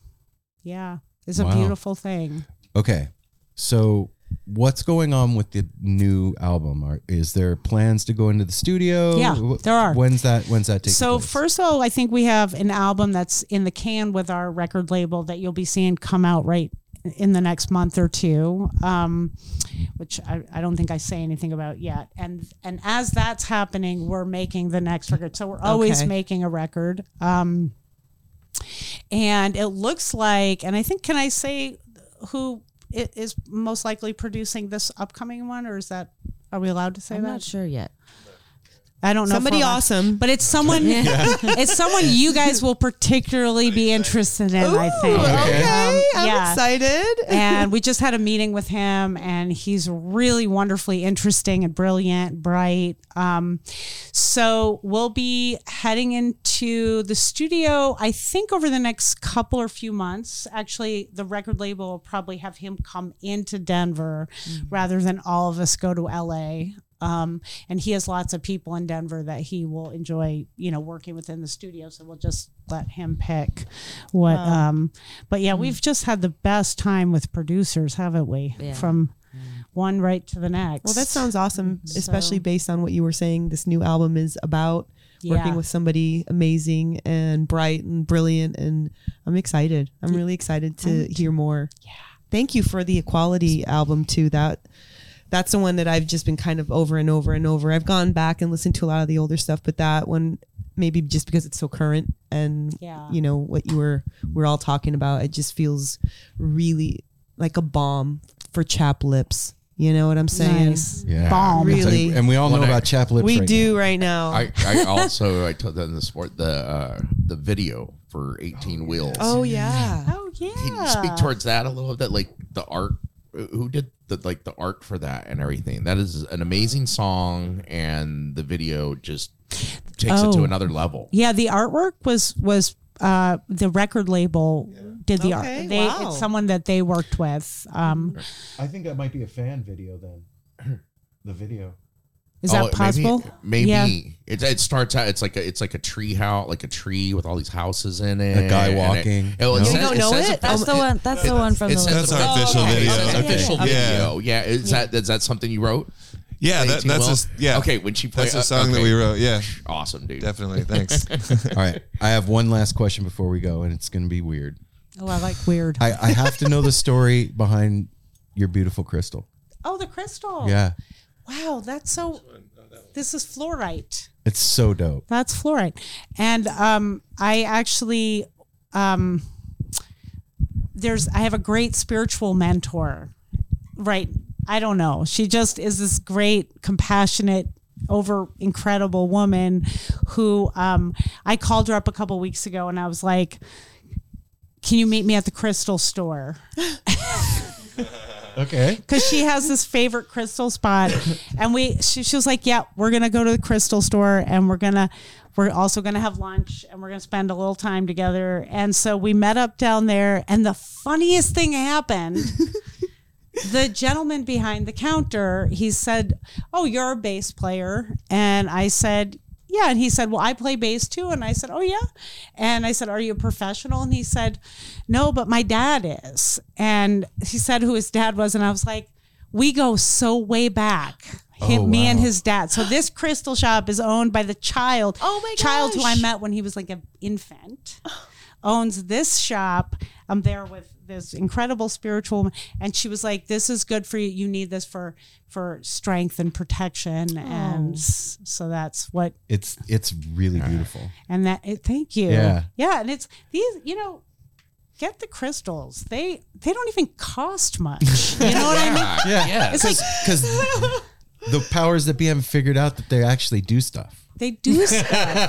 yeah it's a Wow. beautiful thing Okay. So what's going on with the new album? Are, is there plans to go into the studio? Yeah, there are. When's that when's that taking so place? first of all i think we have an album that's in the can with our record label that you'll be seeing come out right in the next month or two um, which I, I don't think i say anything about yet and and as that's happening we're making the next record so we're always Okay. making a record um, and it looks like and i think can i say who i- is most likely producing this upcoming one or is that are we allowed to say that? I'm not sure yet. I don't know. Somebody we're awesome. But it's someone *laughs* it's someone you guys will particularly be interested in, I think. Ooh, okay, I'm yeah. excited. *laughs* and we just had a meeting with him and he's really wonderfully interesting and brilliant, bright. Um, so we'll be heading into the studio, I think over the next couple or few months. Actually, the record label will probably have him come into Denver rather than all of us go to LA. Um, and he has lots of people in Denver that he will enjoy, you know, working within the studio. So we'll just let him pick what. Um, but yeah, we've just had the best time with producers, haven't we? Yeah. From one right to the next. Well, that sounds awesome, especially based on what you were saying. This new album is about Yeah. working with somebody amazing and bright and brilliant, and I'm excited. I'm really excited to hear more. Yeah. Thank you for the Equality album too. That that's the one that I've just been kind of over and over and over. I've gone back and listened to a lot of the older stuff, but that one maybe just because it's so current and Yeah. you know what you were we're all talking about, it just feels really like a bomb for chap lips. You know what I'm saying? Nice. yeah. Bomb. Really? And we all know Well, I- about chap lips We right do right now. I, I also I told them the sport the uh, the video for 18 wheels. oh yeah. Oh yeah. Can you speak towards that a little bit? Like the art, who did the like the art for that and everything? That is an amazing song, and the video just takes it to Oh. another level. Yeah, the artwork was was uh, the record label did the Okay, art. They wow. it's someone that they worked with. Um, I think that might be a fan video then. *clears throat* the video. Is Oh, that possible? Maybe, Yeah. It, it starts out. It's like a it's like a tree house, like a tree with all these houses in it. A guy and it- walking. oh, it No? says- You don't know says it? That's the one. That's the one from It the. That's our official okay, video. Okay. official Yeah. video. Yeah. Is that is that something you wrote? Yeah, that, that's Will? a, s- yeah. Okay, when she that's play- a song uh, that we wrote. Yeah, Awesome, dude. definitely. Thanks. *laughs* All right. I have one last question before we go, and it's going to be weird. Oh, I like weird. I, I have to know the story behind your beautiful crystal. oh, the crystal. Yeah. Wow, that's so. This is fluorite. It's so dope. That's fluorite, and um, I actually um, there's I have a great spiritual mentor. Right, I don't know. She just is this great, compassionate, over incredible woman who um, I called her up a couple weeks ago, and I was like, "Can you meet me at the crystal store?" *laughs* *laughs* Okay. because she has this favorite crystal spot. And we she, she was like yeah we're gonna go to the crystal store and we're gonna we're also gonna have lunch and we're gonna spend a little time together. And so we met up down there and the funniest thing happened. *laughs* The gentleman behind the counter he said oh you're a bass player. And i said yeah and he said well i play bass too. And i said oh yeah. And i said are you a professional? And he said no but my dad is. And he said who his dad was and i was like we go so way back oh, him, Oh, me and his dad. So this crystal shop is owned by the child Oh my child who i met when he was like an infant owns this shop. I'm there with this incredible spiritual woman, and she was like, "This is good for you. You need this for for strength and protection." Oh. And so that's what. It's it's really beautiful. And that. It, thank you. Yeah. Yeah, and it's these. You know. Get the crystals. They they don't even cost much. You *laughs* know what I mean? Yeah. Yeah. It's like Because the powers that be haven't figured out that they actually do stuff. they do *laughs* stuff.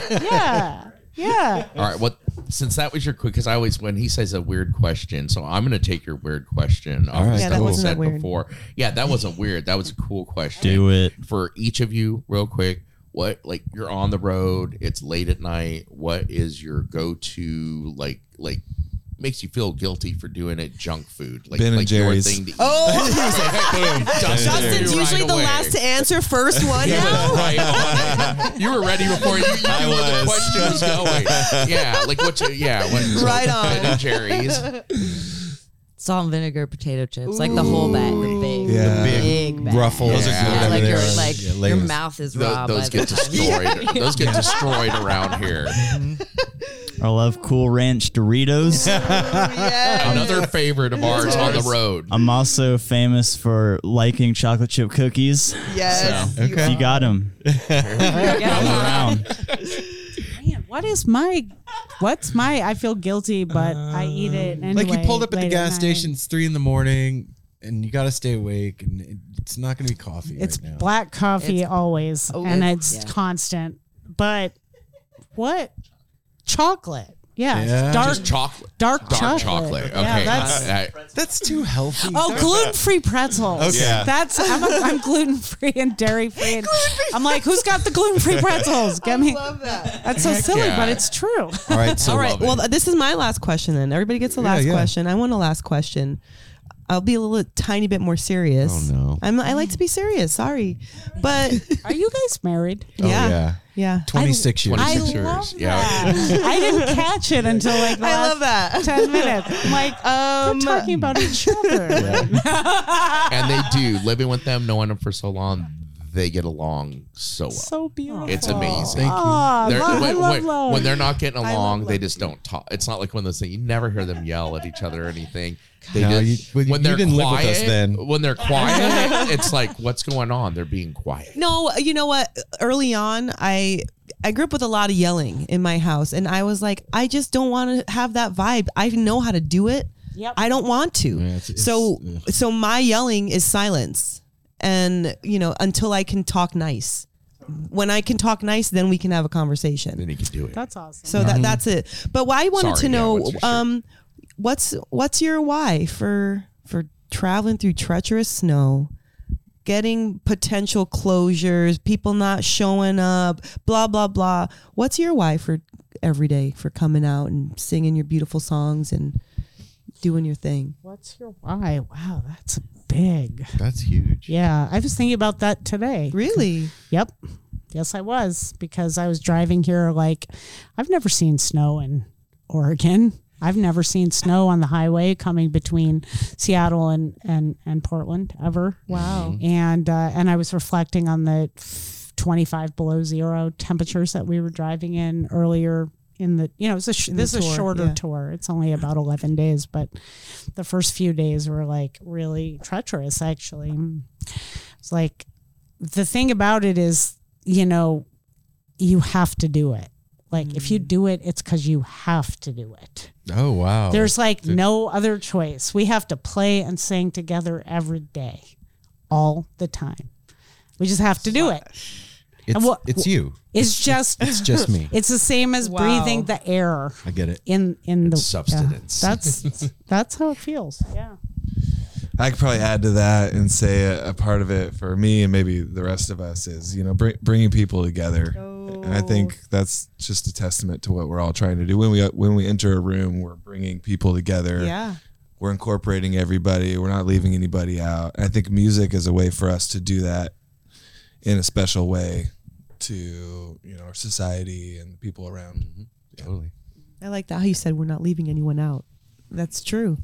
Yeah, yeah. *laughs* All right. What? Since that was your quick, because I always when he says a weird question, so I'm going to take your weird question. All right, Yeah, that wasn't that said weird. before. Yeah, that wasn't weird. That was a cool question. Do it. for each of you, real quick. what like you're on the road, it's late at night. What is your go to like like makes you feel guilty for doing it junk food? Like Ben and like your thing to eat. Oh, *laughs* Boom, *laughs* Dustin, Justin's right usually the away. last to answer first one. *laughs* You were now. right on. You were ready before you, you I knew where the was. question was going. Yeah, like what? You, yeah, what, so Right on. Ben and Jerry's. Salt and vinegar potato chips, like the whole bag, the big, Yeah. the Big big, bag. ruffles. Those are Yeah, good over like your there. like Yeah, your Lay's. mouth is Tho- raw. those by get the time destroyed. Those get destroyed around here. Mm-hmm. I love Cool Ranch Doritos. *laughs* Yeah. Another favorite of ours on the road. I'm also famous for liking chocolate chip cookies. Yes. So, you okay. You got them, *laughs* I'm around. Man, what is my? What's my? I feel guilty, but I eat it um, anyway. like you pulled up at the gas night. station. It's three in the morning, and you got to stay awake, and it's not going to be coffee. It's right now. black coffee It's- always, Oh, and it's- it's yeah. constant. But what? Chocolate. Yeah, Yeah. dark Just chocolate. dark, Dark chocolate. chocolate. Okay. Yeah, that's I- That's too healthy. Oh, gluten free pretzels. Okay. Yeah. That's I'm, I'm gluten free and dairy free. And I'm like, who's got the gluten free *laughs* pretzels? Get me. love that. That's so Heck silly, yeah. but it's true. All right, so All right. love it. Well, th- this is my last question then. Everybody gets the Yeah, last yeah. question. I want a last question. I'll be a little tiny bit more serious. Oh, no. I'm, I like to be serious. Sorry, but *laughs* Are you guys married? Oh, yeah, yeah. yeah. twenty six years. I 26 years. love Yeah. that. I didn't catch it until like the *laughs* I last love that. *laughs* ten minutes. I'm like, Um, we're talking about each other. and they do living with them, knowing them for so long. They get along so well. so beautiful. It's amazing. Thank you. Oh, They're- love, when, love when- love. when they're not getting I love along, they love. just don't talk. It's not like when they say you never hear them yell at each other or anything. They No, just you- well, when you they're didn't live quiet. with us then. When they're *laughs* quiet, it's like what's going on? They're being quiet. No, you know what? Early on, I I grew up with a lot of yelling in my house, and I was like, I just don't want to have that vibe. I know how to do it. Yep. I don't want to. Yeah, it's- it's- so ugh. so my yelling is silence, and you know until I can talk nice. When I can talk nice, then we can have a conversation. Then you can do it. That's awesome. So that that's it. But why I wanted Sorry, to yeah, know what's your um what's what's your why for for traveling through treacherous snow, getting potential closures, people not showing up, blah blah blah. What's your why for every day for coming out and singing your beautiful songs and doing your thing? What's your why? Wow, that's big. That's huge. Yeah, I was thinking about that today. Really? Yep. Yes, I was because I was driving here. Like, I've never seen snow in Oregon. I've never seen snow on the highway coming between Seattle and and and Portland ever. Wow. And uh, and I was reflecting on the 25 below zero temperatures that we were driving in earlier in the you know it's a sh- In the this is a shorter yeah. tour. It's only about 11 days, but the first few days were like really treacherous. Actually, it's like the thing about it is you know you have to do it. Like if you Mm. do it, it's because you have to do it. Oh wow. There's like no other choice. We have to play and sing together every day, all the time. We just have to do it. It's, and what- it's you. It's just It's just me. *laughs* it's the same as Wow. breathing the air I get it. in in the substance. yeah. That's *laughs* that's how it feels. Yeah. I could probably add to that and say a, a part of it for me and maybe the rest of us is you know bring, bringing people together. And I oh. think that's just a testament to what we're all trying to do. When we when we enter a room, we're bringing people together. Yeah. We're incorporating everybody. We're not leaving anybody out. And I think music is a way for us to do that in a special way to you know our society and the people around. Totally. I like that how you said we're not leaving anyone out. That's true.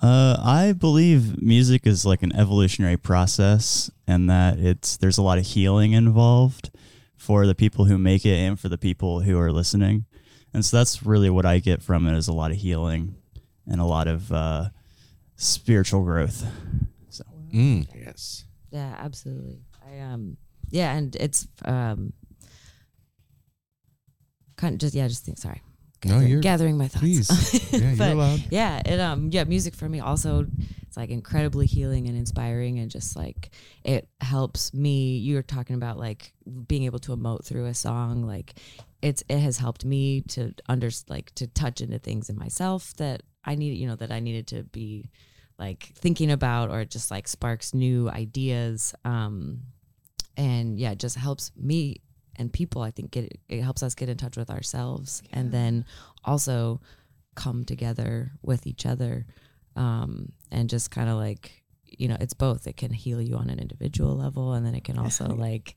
Uh, I believe music is like an evolutionary process, and that it's there's a lot of healing involved for the people who make it and for the people who are listening, and so that's really what I get from it is a lot of healing and a lot of uh, spiritual growth. So Mm. Yes. Yeah, absolutely. I um yeah, and it's um kind of just yeah, just think sorry. No, you're- gathering my thoughts. please. *laughs* Yeah, you're allowed. Yeah, it um yeah, music for me also it's like incredibly healing and inspiring and just like it helps me you were talking about like being able to emote through a song like it's it has helped me to under like to touch into things in myself that I needed you know that I needed to be like thinking about or it just like sparks new ideas um and yeah, it just helps me and people. I think get it helps us get in touch with ourselves, and then also come together with each other, um, and just kind of like you know, it's both. It can heal you on an individual level, and then it can also *laughs* like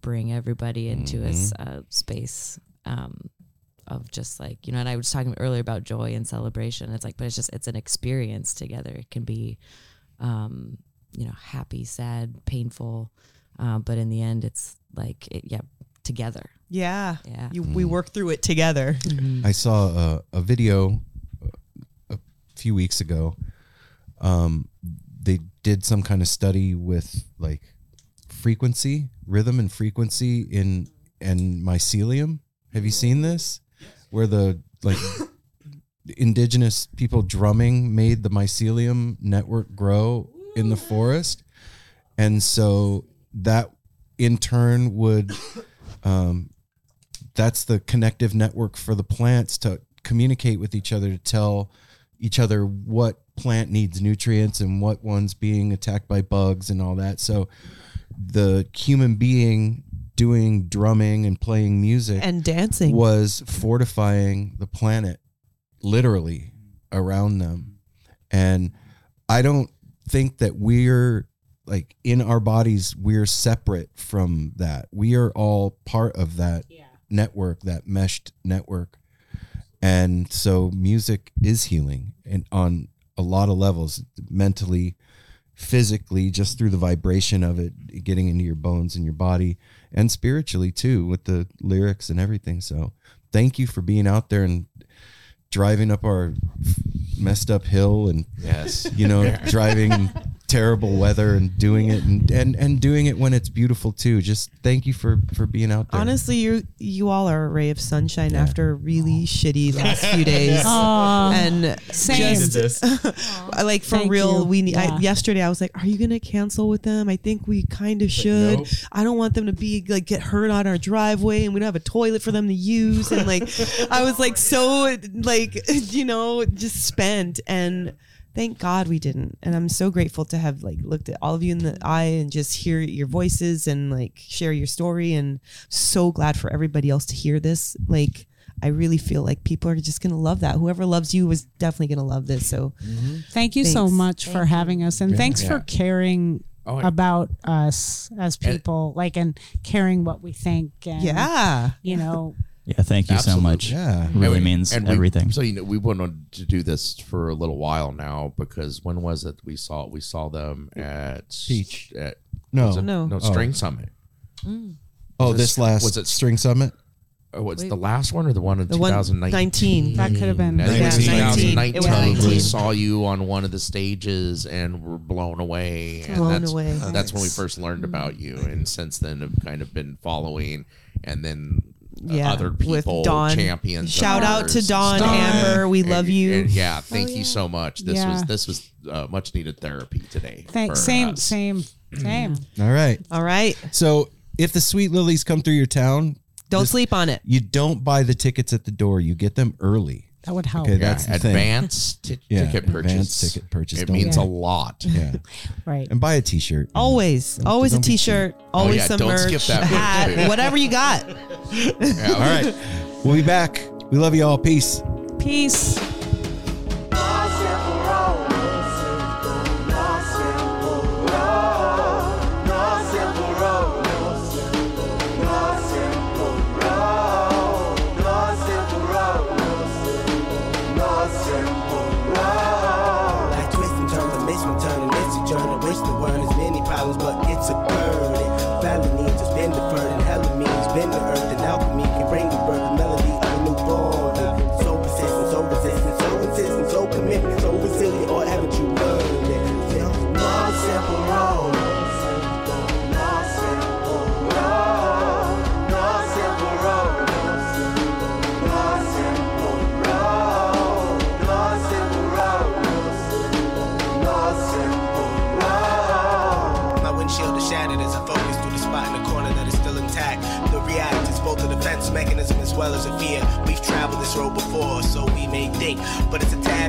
bring everybody into a space um, of just like you know. And I was talking earlier about joy and celebration. It's like, but it's just it's an experience together. It can be, um, you know, happy, sad, painful, uh, but in the end, it's like it, yeah, together. Yeah. Yeah. You, we work through it together. I saw a, a video a few weeks ago. Um, they did some kind of study with like frequency, rhythm, and frequency in and mycelium. Have you seen this? Where the like *laughs* indigenous people drumming made the mycelium network grow in the forest, and so that in turn would um, that's the connective network for the plants to communicate with each other to tell each other what plant needs nutrients and what one's being attacked by bugs and all that. So the human being doing drumming and playing music And dancing. was fortifying the planet literally around them. And I don't think that we're like in our bodies, we're separate from that. We are all part of that network, that meshed network. And so music is healing and on a lot of levels, mentally, physically, just through the vibration of it getting into your bones and your body, and spiritually too, with the lyrics and everything. So thank you for being out there and driving up our messed up hill and Yes. you know *laughs* driving in terrible weather and doing it and, and and doing it when it's beautiful too just thank you for for being out there Honestly, you you all are a ray of sunshine after a really shitty last few *laughs* days. Aw, and same. just *laughs* like for Thank real, you. we need. Yeah. I, yesterday, I was like, "Are you gonna cancel with them?" I think we kind of should. nope. I don't want them to be like get hurt on our driveway, and we don't have a toilet for them to use. And like, I was like so like *laughs* you know just spent and. Thank God we didn't. And I'm so grateful to have like looked at all of you in the eye and just hear your voices and like share your story and so glad for everybody else to hear this. Like I really feel like people are just gonna love that. Whoever loves you is definitely gonna love this. So mm-hmm. Thank you so Thanks. much for having us, and thanks for caring Oh, and- about us as people, like and caring what we think. And, yeah. you know, Yeah, thank you so much. yeah Really And means and we- everything. so you know, we wanted to do this for a little while now because when was it we saw we saw them at Peach. At, no it- No. no String Summit. Mm. oh was it- this last was it- string summit Oh, was it the last one or the one in The 2019? that could have been. I think it was Yeah, 19. 2019. It was We saw you on one of the stages and were blown away. And Blown that's, away. That's when we first learned about you, and since then have kind of been following, and then Yeah, other with people, Dawn. champions. Shout out to ours. Dawn, Dawn. Amber. We And- love you. and yeah, thank you so much. This Yeah. was this was uh, much needed therapy today. Thanks. Same, us. same, same. *clears throat* all right All right. so if the Sweet Lillies come through your town Don't Just- sleep on it. you don't buy the tickets at the door you get them early That would help. Okay, Yeah, that's the thing. advance ti- *laughs* Yeah, ticket purchase. advance ticket purchase. It Don't- means Yeah. a lot. yeah *laughs* *laughs* Right. and buy a t-shirt Always. Always a don't be t shirt. Oh, always Oh, yeah, some don't merch. skip that a bit, hat. too. Whatever you got. Yeah, all right we'll be back we love you all peace Peace.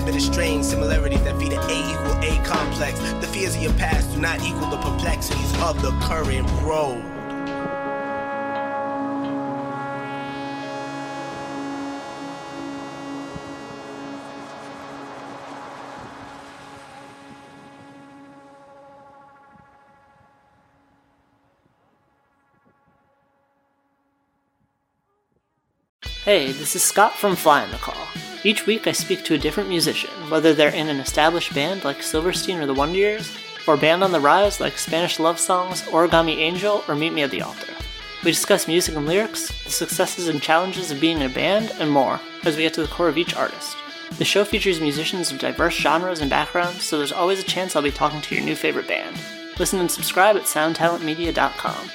have been strange Similarities that feed an A equal A complex. The fears of your past do not equal the perplexities of the current road. Hey, this is Scott from Flying the Call. Each week I speak to a different musician, whether they're in an established band like Silverstein or the Wonder Years, or a band on the rise like Spanish Love Songs, Origami Angel, or Meet Me at the Altar. We discuss music and lyrics, the successes and challenges of being in a band, and more, as we get to the core of each artist. The show features musicians of diverse genres and backgrounds, so there's always a chance I'll be talking to your new favorite band. Listen and subscribe at soundtalentmedia.com.